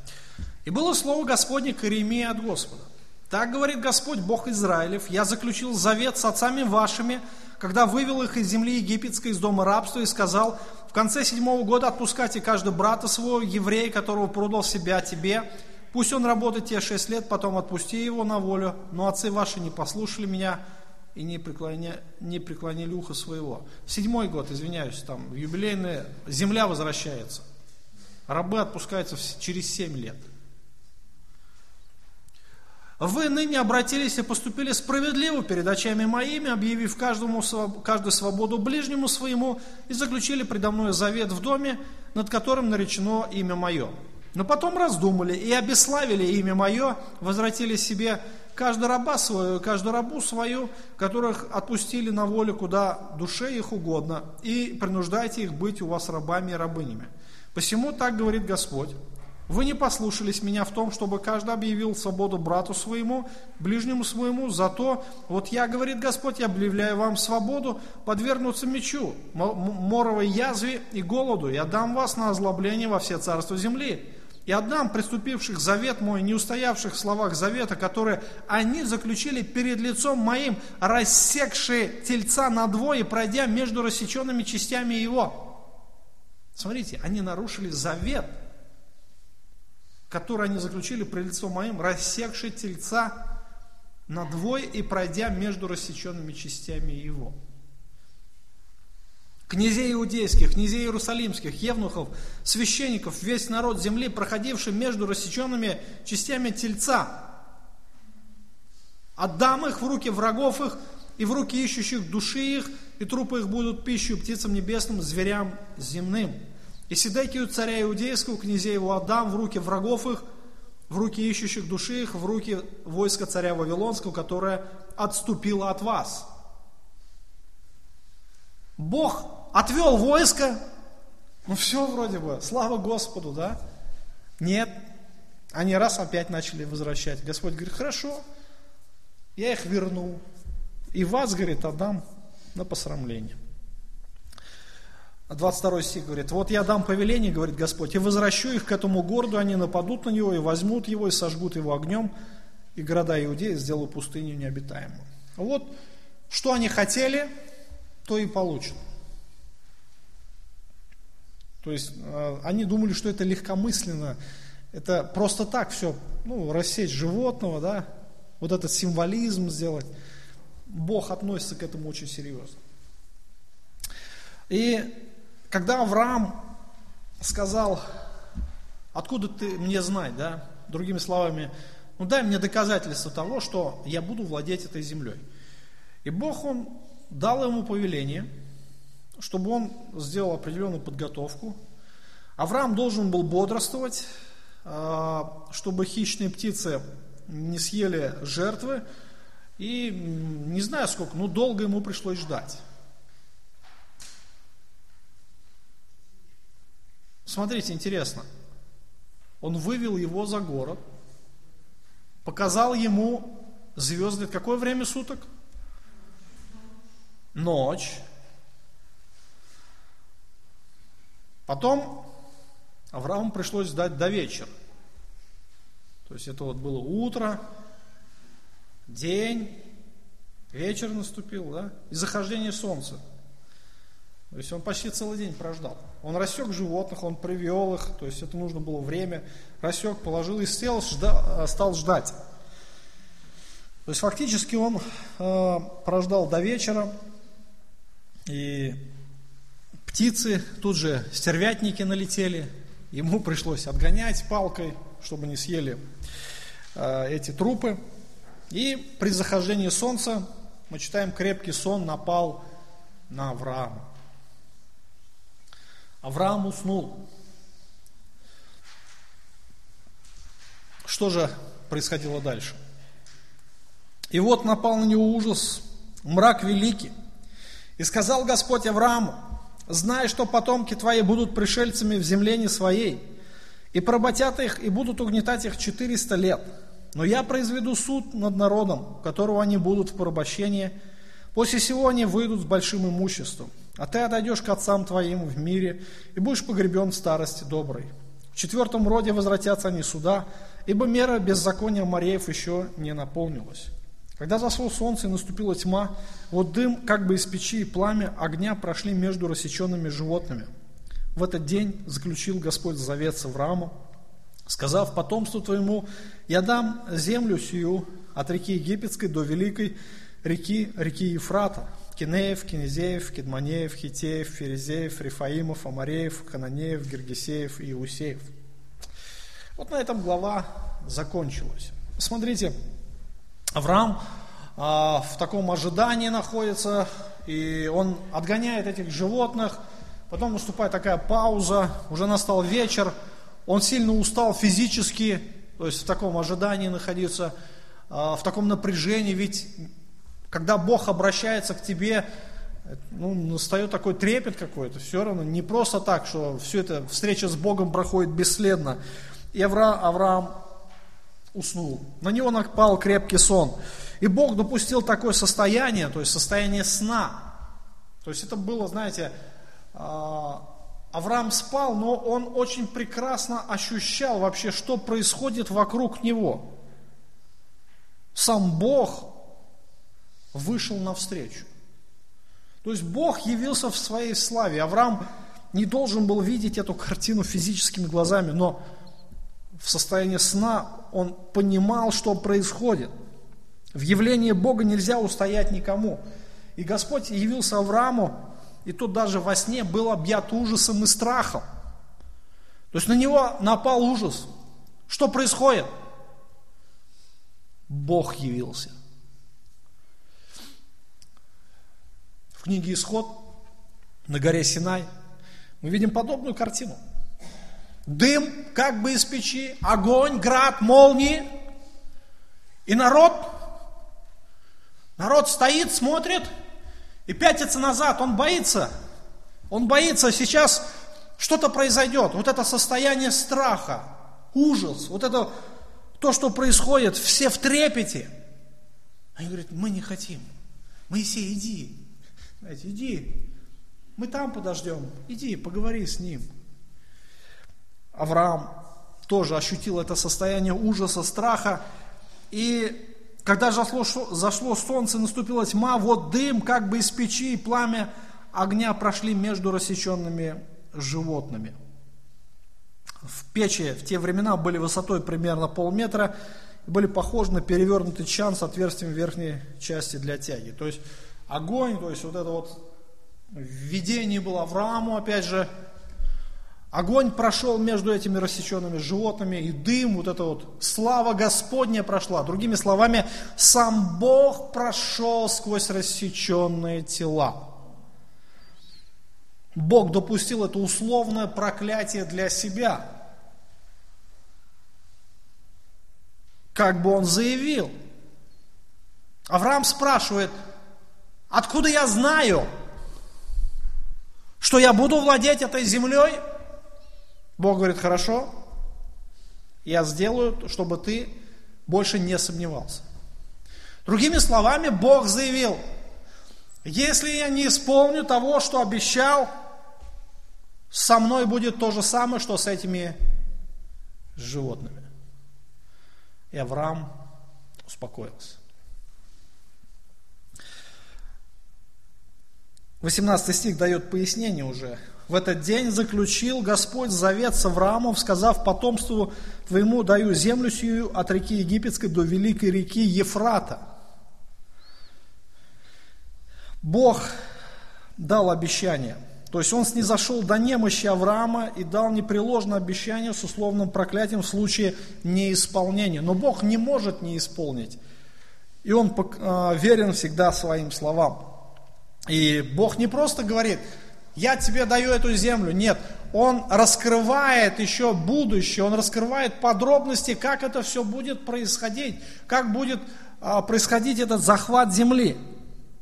«И было слово Господне к Иеремии от Господа. Так говорит Господь, Бог Израилев, я заключил завет с отцами вашими, когда вывел их из земли египетской, из дома рабства, и сказал, в конце седьмого года отпускайте каждый брата своего, еврея, которого продал себя тебе, пусть он работает те шесть лет, потом отпусти его на волю, но отцы ваши не послушали меня и не преклонили, не преклонили ухо своего. Седьмой год, извиняюсь, там юбилейная, земля возвращается. Рабы отпускаются через семь лет – вы ныне обратились и поступили справедливо перед очами моими, объявив каждому, каждую свободу ближнему своему, и заключили предо мной завет в доме, над которым наречено имя мое. Но потом раздумали и обеславили имя мое, возвратили себе каждую раба свою, каждую рабу свою, которых отпустили на волю, куда душе их угодно, и принуждайте их быть у вас рабами и рабынями. Посему так говорит Господь, вы не послушались меня в том, чтобы каждый объявил свободу брату своему, ближнему своему, зато, вот я, говорит Господь, я объявляю вам свободу подвергнуться мечу, моровой язве и голоду, и отдам вас на озлобление во все царства земли. И отдам приступивших завет мой, не устоявших в словах завета, которые они заключили перед лицом моим, рассекшие тельца надвое, пройдя между рассеченными частями его. Смотрите, они нарушили завет – который они заключили при лицом моим, рассекший тельца на двое и пройдя между рассеченными частями его. Князей иудейских, князей иерусалимских, евнухов, священников, весь народ земли, проходивший между рассеченными частями тельца. Отдам их в руки врагов их и в руки ищущих души их, и трупы их будут пищей птицам небесным, зверям земным. И Сидекию царя Иудейского, князей его отдам в руки врагов их, в руки ищущих души их, в руки войска царя Вавилонского, которое отступило от вас. Бог отвел войско, ну все вроде бы, слава Господу, да? Нет, они раз опять начали возвращать. Господь говорит, хорошо, я их верну. И вас, говорит, отдам на посрамление. 22 стих говорит, вот я дам повеление, говорит Господь, и возвращу их к этому городу, они нападут на него и возьмут его, и сожгут его огнем, и города Иудеи сделаю пустыню необитаемую. Вот, что они хотели, то и получено. То есть, э, они думали, что это легкомысленно, это просто так все, ну, рассечь животного, да, вот этот символизм сделать. Бог относится к этому очень серьезно. И когда Авраам сказал, откуда ты мне знать, да, другими словами, ну дай мне доказательство того, что я буду владеть этой землей. И Бог, Он дал ему повеление, чтобы он сделал определенную подготовку. Авраам должен был бодрствовать, а, чтобы хищные птицы не съели жертвы. И не знаю сколько, но долго ему пришлось ждать. Смотрите, интересно. Он вывел его за город, показал ему звезды. Какое время суток? Ночь. Потом Аврааму пришлось ждать до вечера. То есть это вот было утро, день, вечер наступил, да, и захождение солнца. То есть он почти целый день прождал. Он рассек животных, он привел их, то есть это нужно было время. Рассек, положил и сел, жда, стал ждать. То есть фактически он э, прождал до вечера, и птицы, тут же стервятники налетели, ему пришлось отгонять палкой, чтобы не съели э, эти трупы. И при захождении солнца, мы читаем, крепкий сон напал на Авраама. Авраам уснул. Что же происходило дальше? И вот напал на него ужас, мрак великий. И сказал Господь Аврааму, знай, что потомки твои будут пришельцами в земле не своей, и поработят их, и будут угнетать их 400 лет. Но я произведу суд над народом, которого они будут в порабощении. После сего они выйдут с большим имуществом. А ты отойдешь к отцам твоим в мире и будешь погребен в старости доброй. В четвертом роде возвратятся они сюда, ибо мера беззакония Мареев еще не наполнилась. Когда зашло солнце и наступила тьма, вот дым, как бы из печи и пламя огня прошли между рассеченными животными. В этот день заключил Господь завет с Авраамом, сказав потомству твоему, я дам землю сию от реки Египетской до великой реки, реки Ефрата, Кинеев, Кинезеев, Кедманеев, Хитеев, Ферезеев, Рифаимов, Амареев, Кананеев, Гергесеев и Иусеев. Вот на этом глава закончилась. Смотрите, Авраам а, в таком ожидании находится, и он отгоняет этих животных, потом наступает такая пауза, уже настал вечер, он сильно устал физически, то есть в таком ожидании находиться, а, в таком напряжении, ведь когда Бог обращается к тебе, ну, настает такой трепет какой-то, все равно, не просто так, что все это, встреча с Богом проходит бесследно. И Авраам, Авраам уснул. На него напал крепкий сон. И Бог допустил такое состояние, то есть состояние сна. То есть это было, знаете, а, Авраам спал, но он очень прекрасно ощущал вообще, что происходит вокруг него. Сам Бог вышел навстречу. То есть Бог явился в своей славе. Авраам не должен был видеть эту картину физическими глазами, но в состоянии сна он понимал, что происходит. В явлении Бога нельзя устоять никому. И Господь явился Аврааму, и тот даже во сне был объят ужасом и страхом. То есть на него напал ужас. Что происходит? Бог явился. В книге Исход на горе Синай мы видим подобную картину – дым как бы из печи, огонь, град, молнии. И народ, народ стоит, смотрит и пятится назад, он боится. Он боится, сейчас что-то произойдет. Вот это состояние страха, ужас, вот это то, что происходит, все в трепете. Они говорят, мы не хотим. Моисей, иди. Знаете, иди. Мы там подождем. Иди, поговори с ним. Авраам тоже ощутил это состояние ужаса, страха. И когда зашло, зашло солнце, наступила тьма, вот дым как бы из печи и пламя огня прошли между рассеченными животными. В печи в те времена были высотой примерно полметра были похожи на перевернутый чан с отверстием верхней части для тяги. То есть огонь, то есть вот это вот введение было Аврааму, опять же, Огонь прошел между этими рассеченными животными, и дым, вот эта вот слава Господня прошла. Другими словами, сам Бог прошел сквозь рассеченные тела. Бог допустил это условное проклятие для себя. Как бы он заявил. Авраам спрашивает, откуда я знаю, что я буду владеть этой землей? Бог говорит, хорошо, я сделаю, чтобы ты больше не сомневался. Другими словами, Бог заявил, если я не исполню того, что обещал, Со мной будет то же самое, что с этими животными. И Авраам успокоился. 18 стих дает пояснение уже. В этот день заключил Господь завет с Авраамом, сказав потомству твоему даю землю сию от реки Египетской до великой реки Ефрата. Бог дал обещание. То есть он снизошел до немощи Авраама и дал непреложное обещание с условным проклятием в случае неисполнения. Но Бог не может не исполнить. И он а, верен всегда своим словам. И Бог не просто говорит, я тебе даю эту землю. Нет, Он раскрывает еще будущее, Он раскрывает подробности, как это все будет происходить, как будет а, происходить этот захват земли.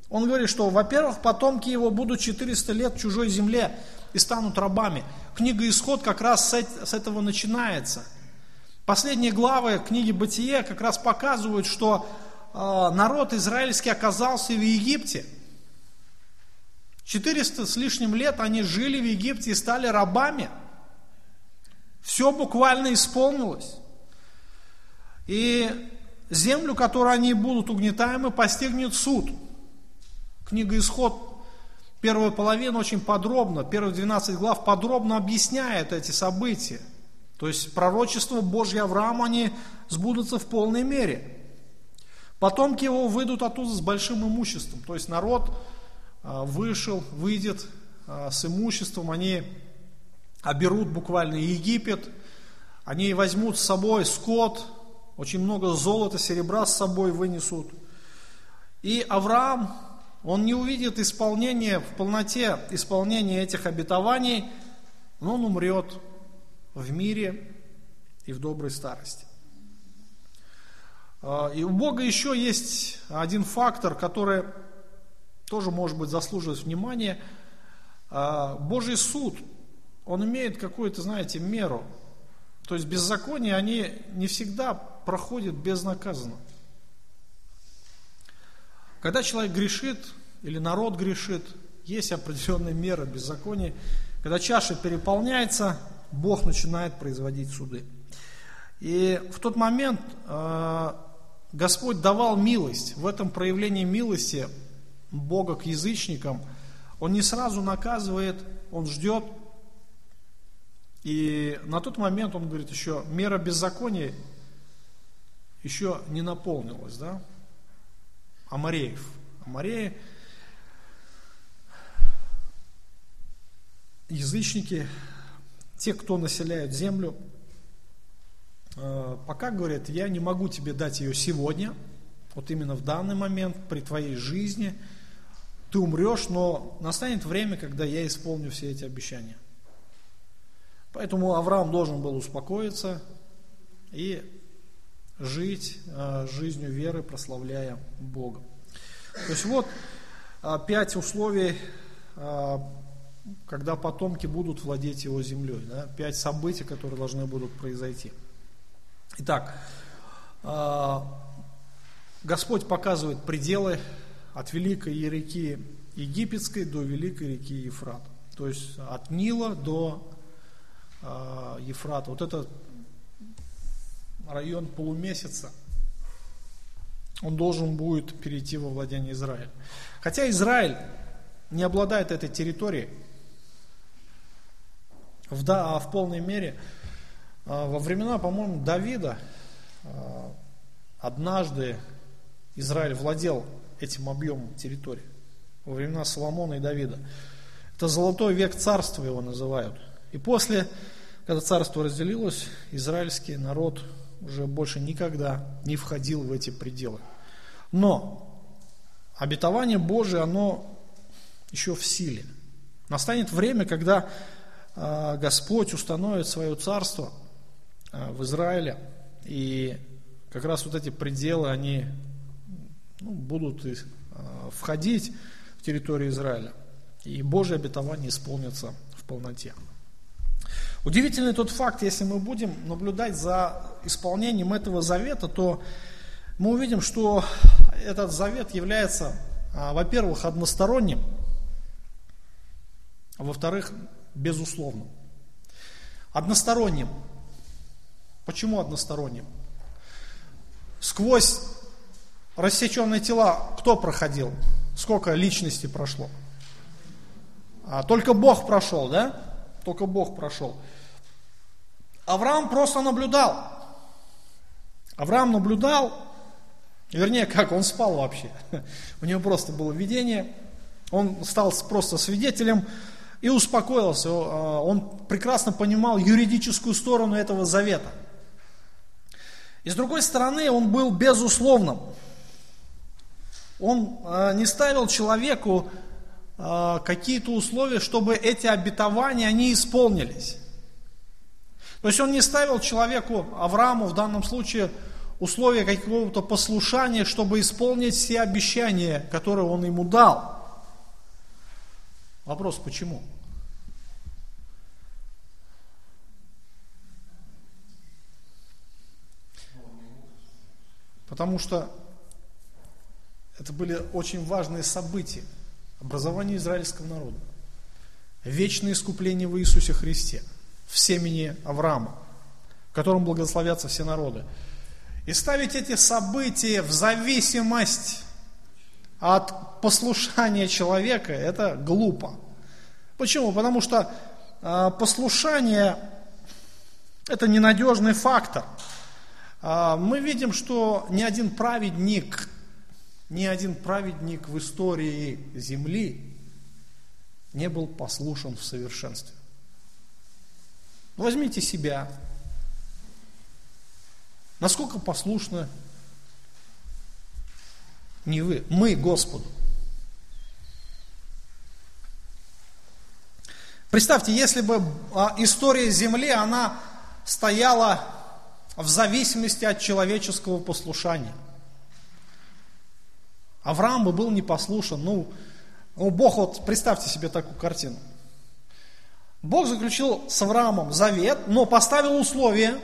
Он говорит, что, во-первых, потомки его будут 400 лет в чужой земле и станут рабами. Книга Исход как раз с этого начинается. Последние главы книги Бытие как раз показывают, что а, народ израильский оказался в Египте – 400 с лишним лет они жили в Египте и стали рабами. Все буквально исполнилось. И землю, которую они будут угнетаемы, постигнет суд. Книга Исход, первая половина очень подробно, первые 12 глав подробно объясняет эти события. То есть пророчество Божье Аврааму, они сбудутся в полной мере. Потомки его выйдут оттуда с большим имуществом. То есть народ вышел, выйдет а, с имуществом, они оберут буквально Египет, они возьмут с собой скот, очень много золота, серебра с собой вынесут. И Авраам, он не увидит исполнения, в полноте исполнения этих обетований, но он умрет в мире и в доброй старости. А, и у Бога еще есть один фактор, который тоже, может быть, заслуживает внимания. А, Божий суд, он имеет какую-то, знаете, меру. То есть беззакония, они не всегда проходят безнаказанно. Когда человек грешит, или народ грешит, есть определенная мера беззакония. Когда чаша переполняется, Бог начинает производить суды. И в тот момент э, Господь давал милость. В этом проявлении милости Бога к язычникам, Он не сразу наказывает, Он ждет. И на тот момент, он говорит, еще мера беззакония еще не наполнилась, да? Амареев. Амареи, язычники, те, кто населяют землю, э, пока говорят, я не могу тебе дать ее сегодня, вот именно в данный момент, при твоей жизни – ты умрешь, но настанет время, когда я исполню все эти обещания. Поэтому Авраам должен был успокоиться и жить э, жизнью веры, прославляя Бога. То есть вот э, пять условий, э, когда потомки будут владеть его землей. Да? Пять событий, которые должны будут произойти. Итак, Господь показывает пределы от великой реки Египетской до великой реки Ефрат. То есть от Нила до э, Ефрата. Вот этот район полумесяца, он должен будет перейти во владение Израиля. Хотя Израиль не обладает этой территорией в, да, в полной мере, э, во времена, по-моему, Давида э, однажды Израиль владел этим объемом территории во времена Соломона и Давида. Это золотой век царства его называют. И после, когда царство разделилось, израильский народ уже больше никогда не входил в эти пределы. Но обетование Божие, оно еще в силе. Настанет время, когда а, Господь установит свое царство а, в Израиле, и как раз вот эти пределы, они ну, будут э, входить в территорию Израиля. И Божье обетование исполнится в полноте. Удивительный тот факт, если мы будем наблюдать за исполнением этого завета, то мы увидим, что этот завет является, а, во-первых, односторонним, а во-вторых, безусловным. Односторонним. Почему односторонним? Сквозь рассеченные тела кто проходил? Сколько личностей прошло? А, только Бог прошел, да? Только Бог прошел. Авраам просто наблюдал. Авраам наблюдал, вернее, как он спал вообще. У него просто было видение. Он стал просто свидетелем и успокоился. А, он прекрасно понимал юридическую сторону этого завета. И с другой стороны, он был безусловным. Он а, не ставил человеку а, какие-то условия, чтобы эти обетования, они исполнились. То есть он не ставил человеку, Аврааму в данном случае, условия какого-то послушания, чтобы исполнить все обещания, которые он ему дал. Вопрос, почему? Потому что это были очень важные события образования израильского народа, вечное искупление в Иисусе Христе, в семени Авраама, в котором благословятся все народы. И ставить эти события в зависимость от послушания человека, это глупо. Почему? Потому что э, послушание – это ненадежный фактор. Э, мы видим, что ни один праведник ни один праведник в истории земли не был послушан в совершенстве. Возьмите себя. Насколько послушны не вы, мы Господу. Представьте, если бы а, история Земли, она стояла в зависимости от человеческого послушания – Авраам бы был непослушен. Ну, Бог, вот представьте себе такую картину. Бог заключил с Авраамом завет, но поставил условие.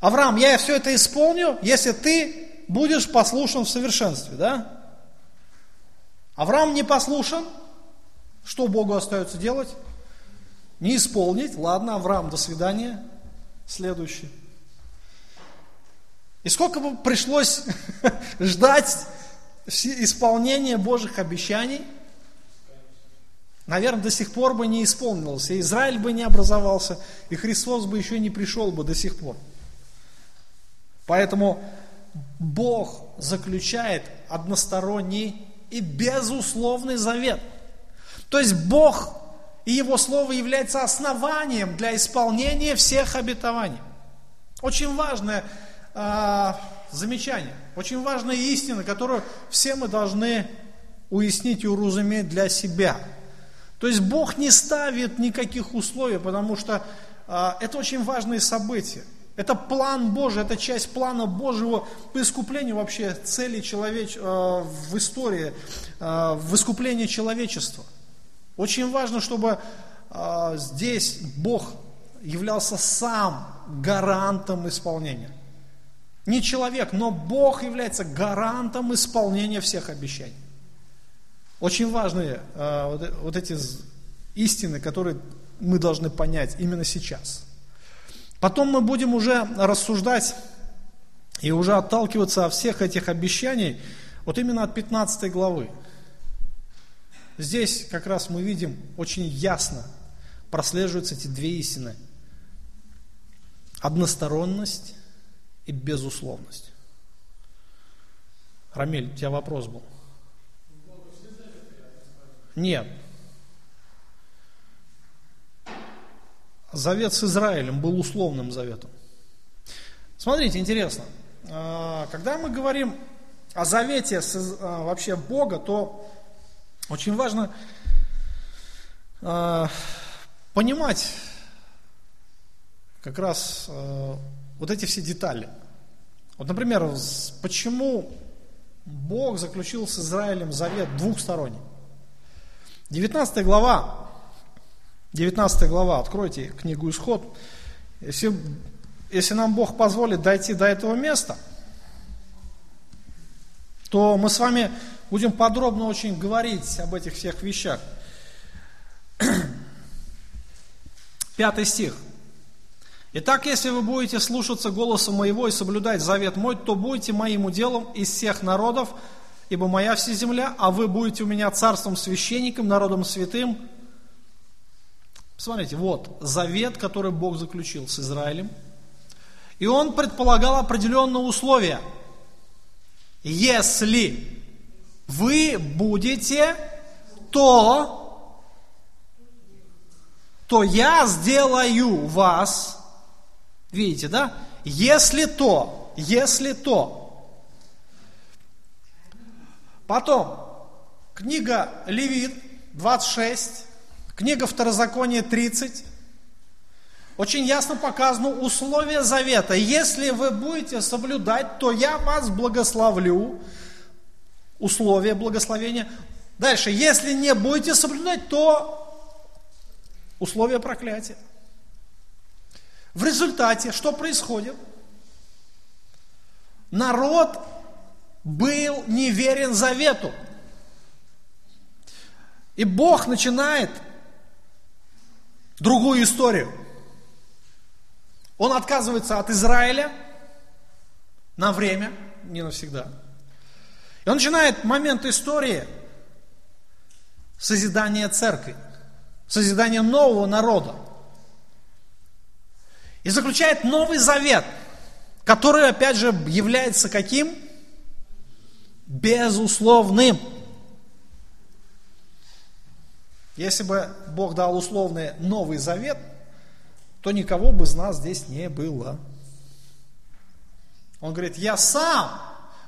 Авраам, я все это исполню, если ты будешь послушен в совершенстве, да? Авраам не послушен, что Богу остается делать? Не исполнить. Ладно, Авраам, до свидания. Следующий. И сколько бы пришлось ждать исполнение Божьих обещаний, наверное, до сих пор бы не исполнилось, и Израиль бы не образовался, и Христос бы еще не пришел бы до сих пор. Поэтому Бог заключает односторонний и безусловный завет. То есть Бог и Его Слово является основанием для исполнения всех обетований. Очень важное а, замечание, очень важная истина, которую все мы должны уяснить и уразуметь для себя. То есть Бог не ставит никаких условий, потому что э, это очень важные события. Это план Божий, это часть плана Божьего по искуплению вообще цели человеч... э, в истории, э, в искуплении человечества. Очень важно, чтобы э, здесь Бог являлся сам гарантом исполнения. Не человек, но Бог является гарантом исполнения всех обещаний. Очень важные э, вот, вот эти истины, которые мы должны понять именно сейчас. Потом мы будем уже рассуждать и уже отталкиваться от всех этих обещаний, вот именно от 15 главы. Здесь как раз мы видим очень ясно прослеживаются эти две истины. Односторонность и безусловность. Рамиль, у тебя вопрос был. Нет. Завет с Израилем был условным заветом. Смотрите, интересно. А, когда мы говорим о завете а, вообще Бога, то очень важно а, понимать как раз вот эти все детали. Вот, например, почему Бог заключил с Израилем завет двухсторонний? 19 глава, 19 глава, откройте книгу Исход. Если, если нам Бог позволит дойти до этого места, то мы с вами будем подробно очень говорить об этих всех вещах. Пятый стих. Итак, если вы будете слушаться голоса моего и соблюдать завет мой, то будете моим уделом из всех народов, ибо моя вся земля, а вы будете у меня царством священником, народом святым. Смотрите, вот завет, который Бог заключил с Израилем. И он предполагал определенные условия. Если вы будете, то, то я сделаю вас Видите, да? Если то, если то. Потом, книга Левит, 26, книга Второзаконие, 30. Очень ясно показано условия завета. Если вы будете соблюдать, то я вас благословлю. Условия благословения. Дальше, если не будете соблюдать, то условия проклятия. В результате что происходит? Народ был неверен завету. И Бог начинает другую историю. Он отказывается от Израиля на время, не навсегда. И он начинает момент истории созидания церкви, созидания нового народа и заключает Новый Завет, который, опять же, является каким? Безусловным. Если бы Бог дал условный Новый Завет, то никого бы из нас здесь не было. Он говорит, я сам,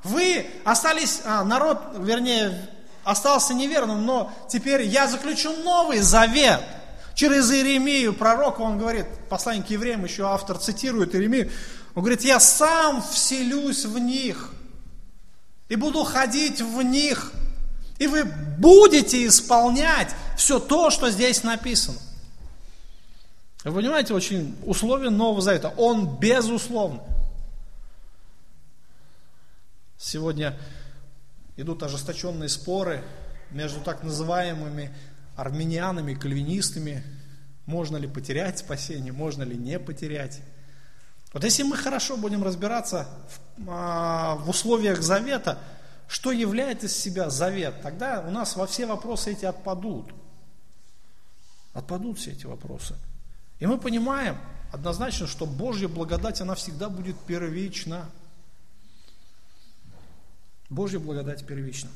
вы остались, а, народ, вернее, остался неверным, но теперь я заключу Новый Завет – Через Иеремию, пророка, он говорит, посланник к евреям, еще автор цитирует Иеремию, он говорит, я сам вселюсь в них и буду ходить в них, и вы будете исполнять все то, что здесь написано. Вы понимаете, очень условие Нового Завета. Он безусловный. Сегодня идут ожесточенные споры между так называемыми армянианами, кальвинистами, можно ли потерять спасение, можно ли не потерять. Вот если мы хорошо будем разбираться в, а, в условиях завета, что является из себя завет, тогда у нас во все вопросы эти отпадут. Отпадут все эти вопросы. И мы понимаем однозначно, что Божья благодать, она всегда будет первична. Божья благодать первична.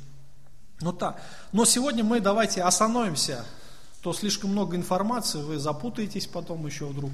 Ну так. Но сегодня мы давайте остановимся. То слишком много информации, вы запутаетесь потом еще вдруг.